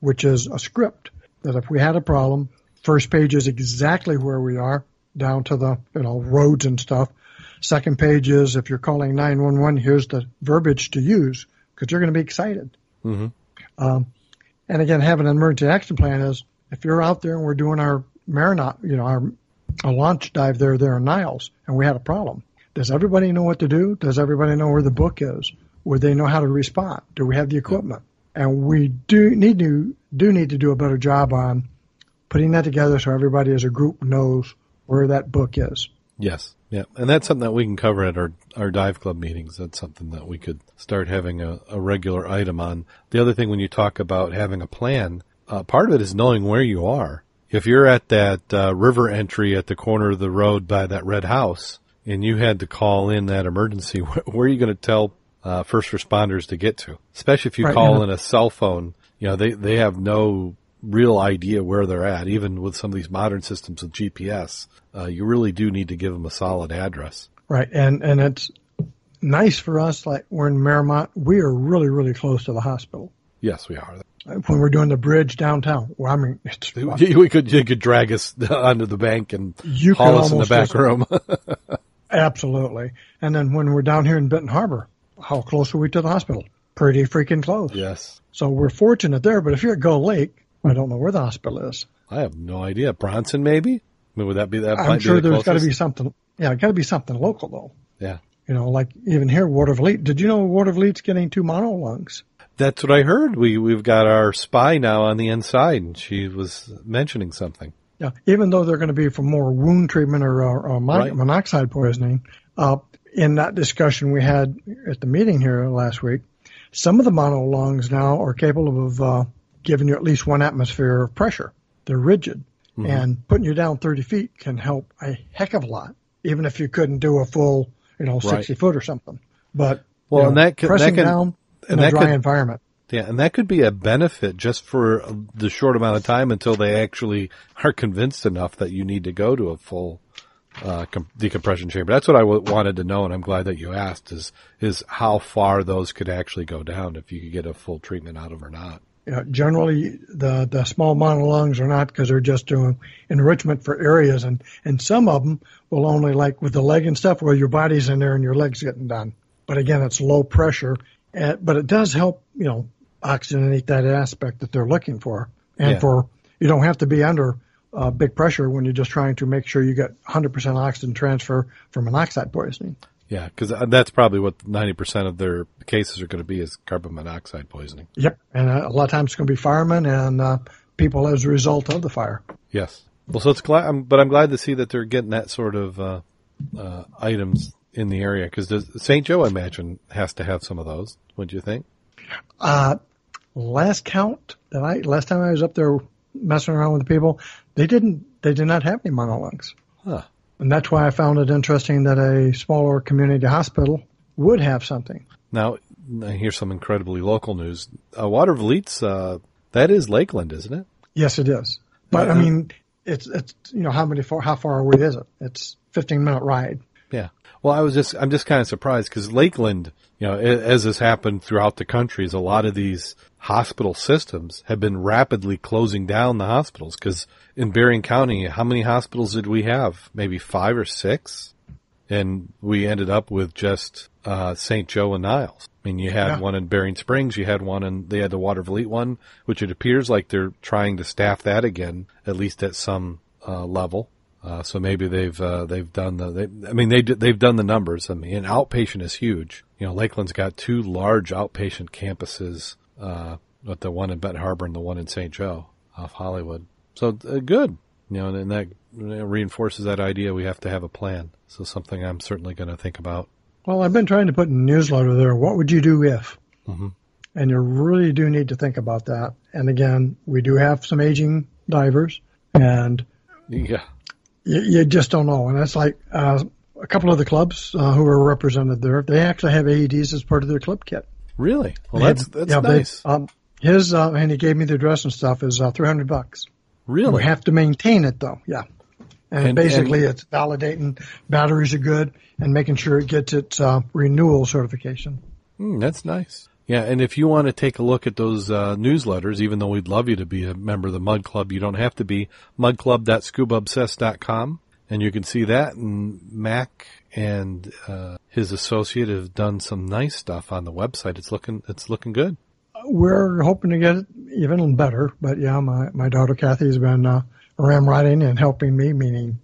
B: which is a script that if we had a problem, first page is exactly where we are, down to the you know roads and stuff. Second page is if you're calling 911, here's the verbiage to use because you're going to be excited.
A: Mhm.
B: Um, and again, having an emergency action plan is if you're out there and we're doing our Marinot, you know, our a launch dive there, there in Niles, and we had a problem. Does everybody know what to do? Does everybody know where the book is? Would they know how to respond? Do we have the equipment? And we do need to do need to do a better job on putting that together so everybody as a group knows where that book is.
A: Yes. Yeah. And that's something that we can cover at our, our dive club meetings. That's something that we could start having a, a regular item on. The other thing when you talk about having a plan, uh, part of it is knowing where you are. If you're at that uh, river entry at the corner of the road by that red house and you had to call in that emergency, where are you going to tell uh, first responders to get to? Especially if you
B: Right,
A: call
B: yeah.
A: in a cell phone, you know, they, they have no real idea where they're at. Even with some of these modern systems with GPS, uh, you really do need to give them a solid address.
B: Right. And and it's nice for us like we're in Merrimont, we are really, really close to the hospital.
A: Yes, we are.
B: When we're doing the bridge downtown, well, I mean, it's
A: We could you could drag us onto the bank and
B: You could
A: haul us in the back room.
B: Absolutely. And then when we're down here in Benton Harbor, how close are we to the hospital? Pretty freaking close.
A: yes,
B: So we're fortunate there. But if you're at Gull Lake, I don't know where the hospital is.
A: I have no idea. Bronson, maybe. I mean, would that be that?
B: I'm sure
A: the
B: there's got to be something. Yeah, got to be something local though.
A: Yeah,
B: You know, like even here, Watervliet. Did you know Watervliet's getting two mono lungs?
A: that's what I heard. We we've got our spy now on the inside, and she was mentioning something.
B: Yeah, even though they're going to be for more wound treatment or, or, or mon-
A: Right.
B: monoxide poisoning, uh, in that discussion we had at the meeting here last week, some of the mono lungs now are capable of uh, giving you at least one atmosphere of pressure. They're rigid,
A: Mm-hmm.
B: and putting you down 30 feet can help a heck of a lot, even if you couldn't do a full, you know, 60
A: Right.
B: foot or something. But
A: Well,
B: you know,
A: and that could- that
B: pressing
A: can-
B: down in a
A: that
B: dry
A: could-
B: environment.
A: Yeah, and that could be a benefit just for the short amount of time until they actually are convinced enough that you need to go to a full uh, com- decompression chamber. That's what I w- wanted to know, and I'm glad that you asked. Is is how far those could actually go down if you could get a full treatment out of or not?
B: know, generally the the small monolongs are not because they're just doing enrichment for areas, and and some of them will only like with the leg and stuff where your body's in there and your legs getting done. But again, it's low pressure, and, but it does help you know oxygenate that aspect that they're looking for, and
A: Yeah.
B: for you don't have to be under uh, big pressure when you're just trying to make sure you get 100% oxygen transfer from monoxide poisoning.
A: Yeah, because that's probably what 90% of their cases are going to be is carbon monoxide poisoning.
B: Yep, and uh, a lot of times it's going to be firemen and uh, people as a result of the fire.
A: Yes. Well, so it's glad, I'm, but I'm glad to see that they're getting that sort of uh, uh, items in the area because St. Joe, I imagine, has to have some of those. Do you think?
B: Uh, last count that I last time I was up there messing around with the people, they didn't they did not have any monologues,
A: Huh.
B: and that's why I found it interesting that a smaller community hospital would have something.
A: Now, here's some incredibly local news. Uh, Watervliet's, uh, that is Lakeland, isn't it?
B: Yes, it is, but I
A: Uh-huh.
B: mean, it's it's you know how many far how far away is it? It's 15 minute ride.
A: Yeah. Well, I was just, I'm just kind of surprised because Lakeland, you know, as has happened throughout the countries, a lot of these hospital systems have been rapidly closing down the hospitals because in Berrien County, how many hospitals did we have? Maybe five or six? And we ended up with just, uh, St. Joe and Niles. I mean, you had
B: Yeah.
A: one in Berrien Springs, you had one and they had the Watervliet one, which it appears like they're trying to staff that again, at least at some, uh, level. Uh, so maybe they've uh, they've done the they, I mean they they've done the numbers. I mean, outpatient is huge. You know, Lakeland's got two large outpatient campuses, uh, with the one in Benton Harbor and the one in St. Joe off Hollywood. So uh, good. You know, and that reinforces that idea we have to have a plan. So something I'm certainly going to think about.
B: Well, I've been trying to put in the newsletter there. What would you do if?
A: Mhm.
B: And you really do need to think about that. And again, we do have some aging divers, and
A: Yeah.
B: you, you just don't know. And it's like uh, a couple of the clubs uh, who are represented there, they actually have AEDs as part of their club kit.
A: Really? Well,
B: They
A: that's
B: have-
A: that's
B: they-
A: nice.
B: um, his uh, and he gave me the address and stuff is uh, three hundred bucks.
A: really?
B: We have to maintain it though. Yeah, And,
A: And-
B: basically,
A: and-
B: it's validating batteries are good and making sure it gets its uh, renewal certification.
A: Mm, that's nice. Yeah, and if you want to take a look at those uh, newsletters, even though we'd love you to be a member of the Mud Club, you don't have to be. Mudclub.scubaobsessed.com, and you can see that. And Mac and uh, his associate have done some nice stuff on the website. It's looking it's looking good.
B: We're hoping to get it even better, but yeah, my, my daughter Kathy's been uh, ramrodding and helping me, meaning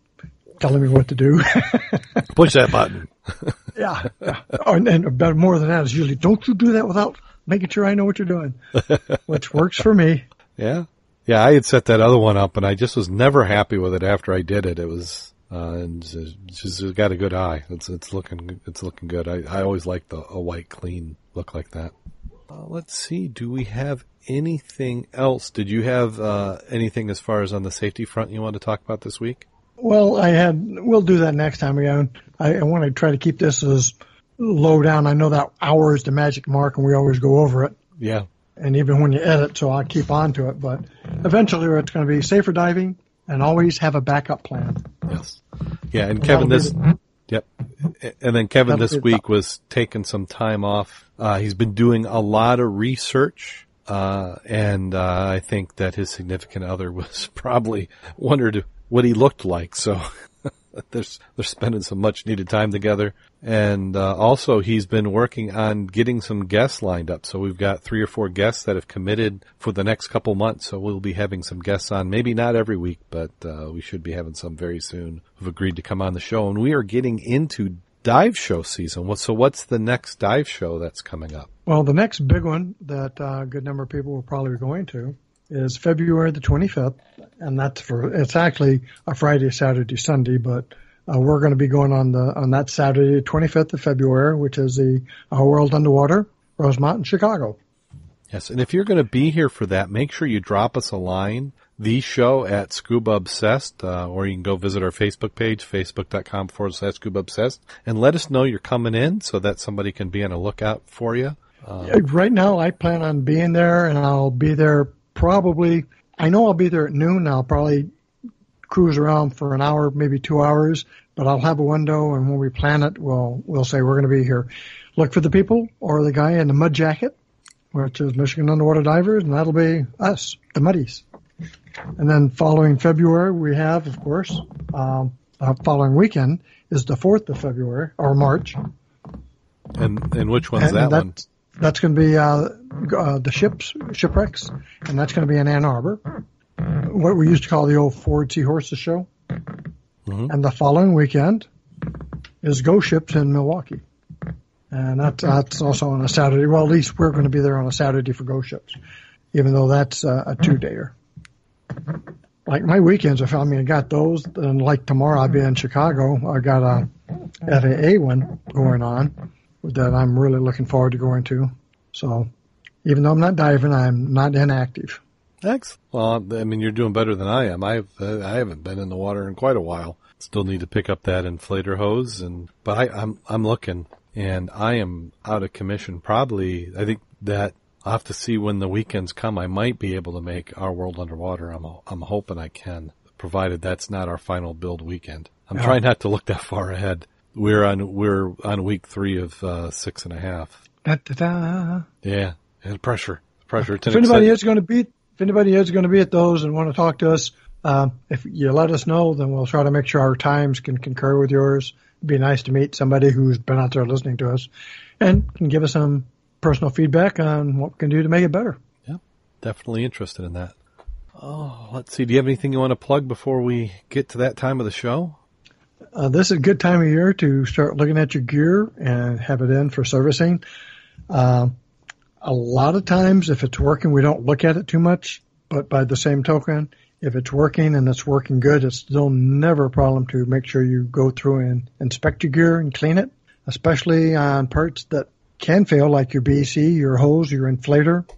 B: telling me what to do.
A: Push that button.
B: yeah. yeah. Oh, and, and better, more than that is usually don't you do that without making sure I know what you're doing, which works for me.
A: Yeah. Yeah, I had set that other one up and I just was never happy with it after I did it. It was, uh, and it's got a good eye. It's, it's looking, it's looking good. I, I always like the, a white clean look like that. Uh, let's see. Do we have anything else? Did you have, uh, anything as far as on the safety front you want to talk about this week?
B: Well, I had, we'll do that next time again. I, I want to try to keep this as low down. I know that hour is the magic mark and we always go over it.
A: Yeah.
B: And even when you edit, so I'll keep on to it, but eventually it's going to be safer diving and always have a backup plan.
A: Yes. Yeah. And Kevin, this,
B: the-
A: Yep. And then Kevin this week was taking some time off. Uh, he's been doing a lot of research. Uh, and, uh, I think that his significant other was probably wondered what he looked like. So they're, they're spending some much needed time together. And, uh, also he's been working on getting some guests lined up. So we've got three or four guests that have committed for the next couple months. So we'll be having some guests on, maybe not every week, but, uh, we should be having some very soon who've agreed to come on the show. And we are getting into dive show season. So what's the next dive show that's coming up?
B: Well, the next big one that uh, a good number of people will probably be going to is February the 25th, and that's for it's actually a Friday, Saturday, Sunday, but uh, we're going to be going on the on that Saturday, 25th of February, which is the uh, World Underwater Rosemont in Chicago.
A: Yes, and if you're going to be here for that, make sure you drop us a line. The show at Scuba Obsessed, uh, or you can go visit our Facebook page, facebook.com forward slash Scuba Obsessed, and let us know you're coming in so that somebody can be on a lookout for you.
B: Uh, Right now, I plan on being there, and I'll be there probably. I know I'll be there at noon. I'll probably cruise around for an hour, maybe two hours, but I'll have a window, and when we plan it, we'll we'll say we're going to be here. Look for the people or the guy in the mud jacket, which is Michigan Underwater Divers, and that'll be us, the Muddies. And then following February, we have, of course, um, uh, following weekend is the 4th of February, or March.
A: And and which one's
B: And
A: that one?
B: That's, going to be uh, uh, the ships, shipwrecks, and that's going to be in Ann Arbor, what we used to call the old Ford Seahorses show.
A: Mhm.
B: And the following weekend is Ghost Ships in Milwaukee. And that's, that's also on a Saturday. Well, at least we're going to be there on a Saturday for Ghost Ships, even though that's uh, a two-dayer. Like my weekends, I mean, I got those, and like tomorrow I'll be in Chicago. I got a FAA one going on that I'm really looking forward to going to. So even though I'm not diving, I'm not inactive.
A: Excellent. Well, I mean, you're doing better than I am. I've uh, I haven't been in the water in quite a while. Still need to pick up that inflator hose, and but I, I'm I'm looking, and I am out of commission. Probably, I think that I'll have to see when the weekends come. I might be able to make our world underwater. I'm I'm hoping I can, provided that's not our final build weekend. I'm
B: Yeah.
A: trying not to look that far ahead. We're on we're on week three of uh, six and a half.
B: Da, da, da.
A: Yeah, and pressure, pressure.
B: If anybody is going to be, if anybody is going to be at those and want to talk to us, um, if you let us know, then we'll try to make sure our times can concur with yours. It'd be nice to meet somebody who's been out there listening to us and can give us some personal feedback on what we can do to make it better.
A: Yeah, definitely interested in that. Oh, let's see. Do you have anything you want to plug before we get to that time of the show?
B: Uh, this is a good time of year to start looking at your gear and have it in for servicing. Um, a lot of times, if it's working, we don't look at it too much. But by the same token, if it's working and it's working good, it's still never a problem to make sure you go through and inspect your gear and clean it, especially on parts that can fail, like your BC, your hose, your inflator,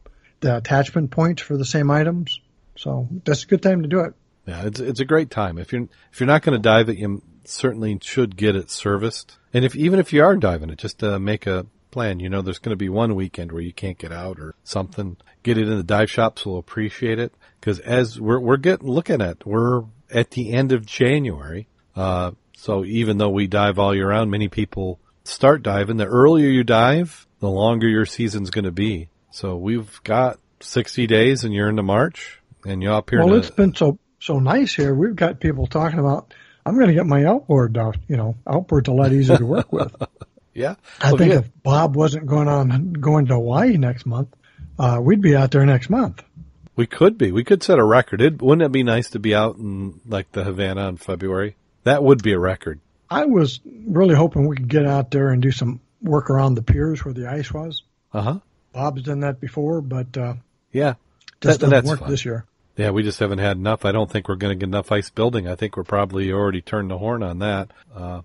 B: the attachment points for the same items. So that's a good time to do it.
A: Yeah, it's it's a great time. If you're if you're not going to dive it, you certainly should get it serviced. And if even if you are diving it, just uh, make a plan. You know, there's going to be one weekend where you can't get out or something. Get it in the dive shops. will appreciate it because as we're we're getting looking at we're at the end of January. Uh, so even though we dive all year round, many people start diving. The earlier you dive, the longer your season's going to be. So we've got 60 days and you're into March and you're up here.
B: Well,
A: to,
B: it's been so, so nice here. We've got people talking about, I'm going to get my outboard out, you know, outboard's a lot easier to work with.
A: yeah.
B: I
A: Well,
B: think
A: yeah.
B: if Bob wasn't going on, going to Hawaii next month, uh, we'd be out there next month.
A: We could be. We could set a record. It, wouldn't it be nice to be out in like the Havana in February? That would be a record.
B: I was really hoping we could get out there and do some work around the piers where the ice was.
A: Uh huh.
B: Bob's done that before, but uh,
A: Yeah.
B: just
A: That-
B: doesn't work
A: fine.
B: this year.
A: Yeah, we just haven't had enough. I don't think we're going to get enough ice building. I think we're probably already turned the horn on that. Uh,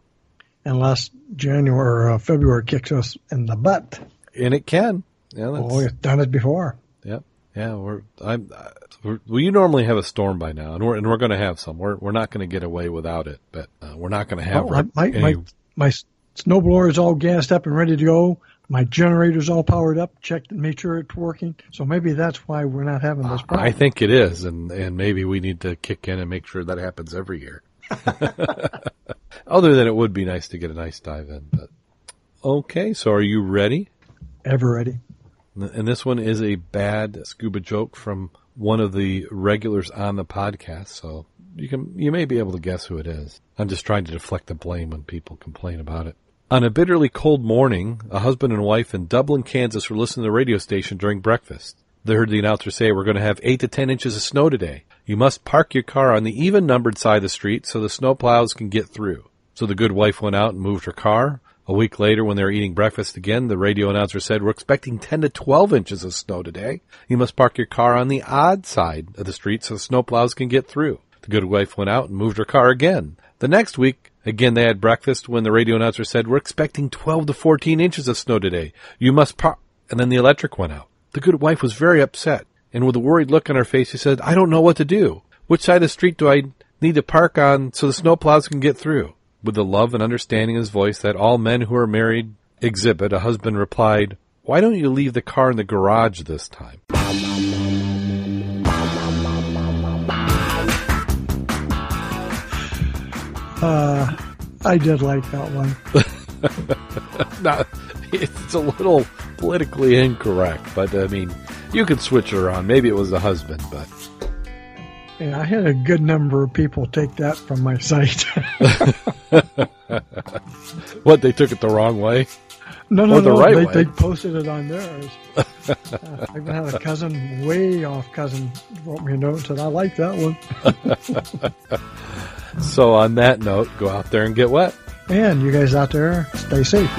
B: Unless January or uh, February kicks us in the butt.
A: and it can. Yeah, that's,
B: Oh, we've done it before.
A: Yep. Yeah, we're. I'm. Uh, we're, we normally have a storm by now, and we're and we're going to have some. We're we're not going to get away without it, but uh, we're not going to have.
B: Oh, my,
A: any,
B: my, my snowblower is all gassed up and ready to go. My generator's all powered up. Checked and made sure it's working. So maybe that's why we're not having this problem.
A: I think it is, and and maybe we need to kick in and make sure that happens every year. Other than it would be nice to get a nice dive in, but okay. So are you ready?
B: Ever ready?
A: And this one is a bad scuba joke from one of the regulars on the podcast, so you can you may be able to guess who it is. I'm just trying to deflect the blame when people complain about it. On a bitterly cold morning, a husband and wife in Dublin, Kansas were listening to the radio station during breakfast. They heard the announcer say, We're going to have 8 to 10 inches of snow today. You must park your car on the even numbered side of the street so the snow plows can get through. So the good wife went out and moved her car. A week later, when they were eating breakfast again, the radio announcer said, We're expecting 10 to 12 inches of snow today. You must park your car on the odd side of the street so the snow plows can get through. The good wife went out and moved her car again. The next week, again they had breakfast when the radio announcer said, We're expecting 12 to 14 inches of snow today. You must park. And then the electric went out. The good wife was very upset, and with a worried look on her face, she said, I don't know what to do. Which side of the street do I need to park on so the snow plows can get through? With the love and understanding in his voice that all men who are married exhibit, a husband replied, Why don't you leave the car in the garage this time?
B: Uh, I did like that one.
A: It's a little politically incorrect, but I mean, you could switch it around. Maybe it was the husband, but
B: And I had a good number of people take that from my site.
A: what, they took it the wrong way?
B: no, no,
A: the
B: no.
A: right
B: they,
A: way.
B: they posted it on theirs. uh, I even had a cousin, way off cousin, wrote me a note and said, I like that one.
A: So on that note, go out there and get wet.
B: And you guys out there, stay safe.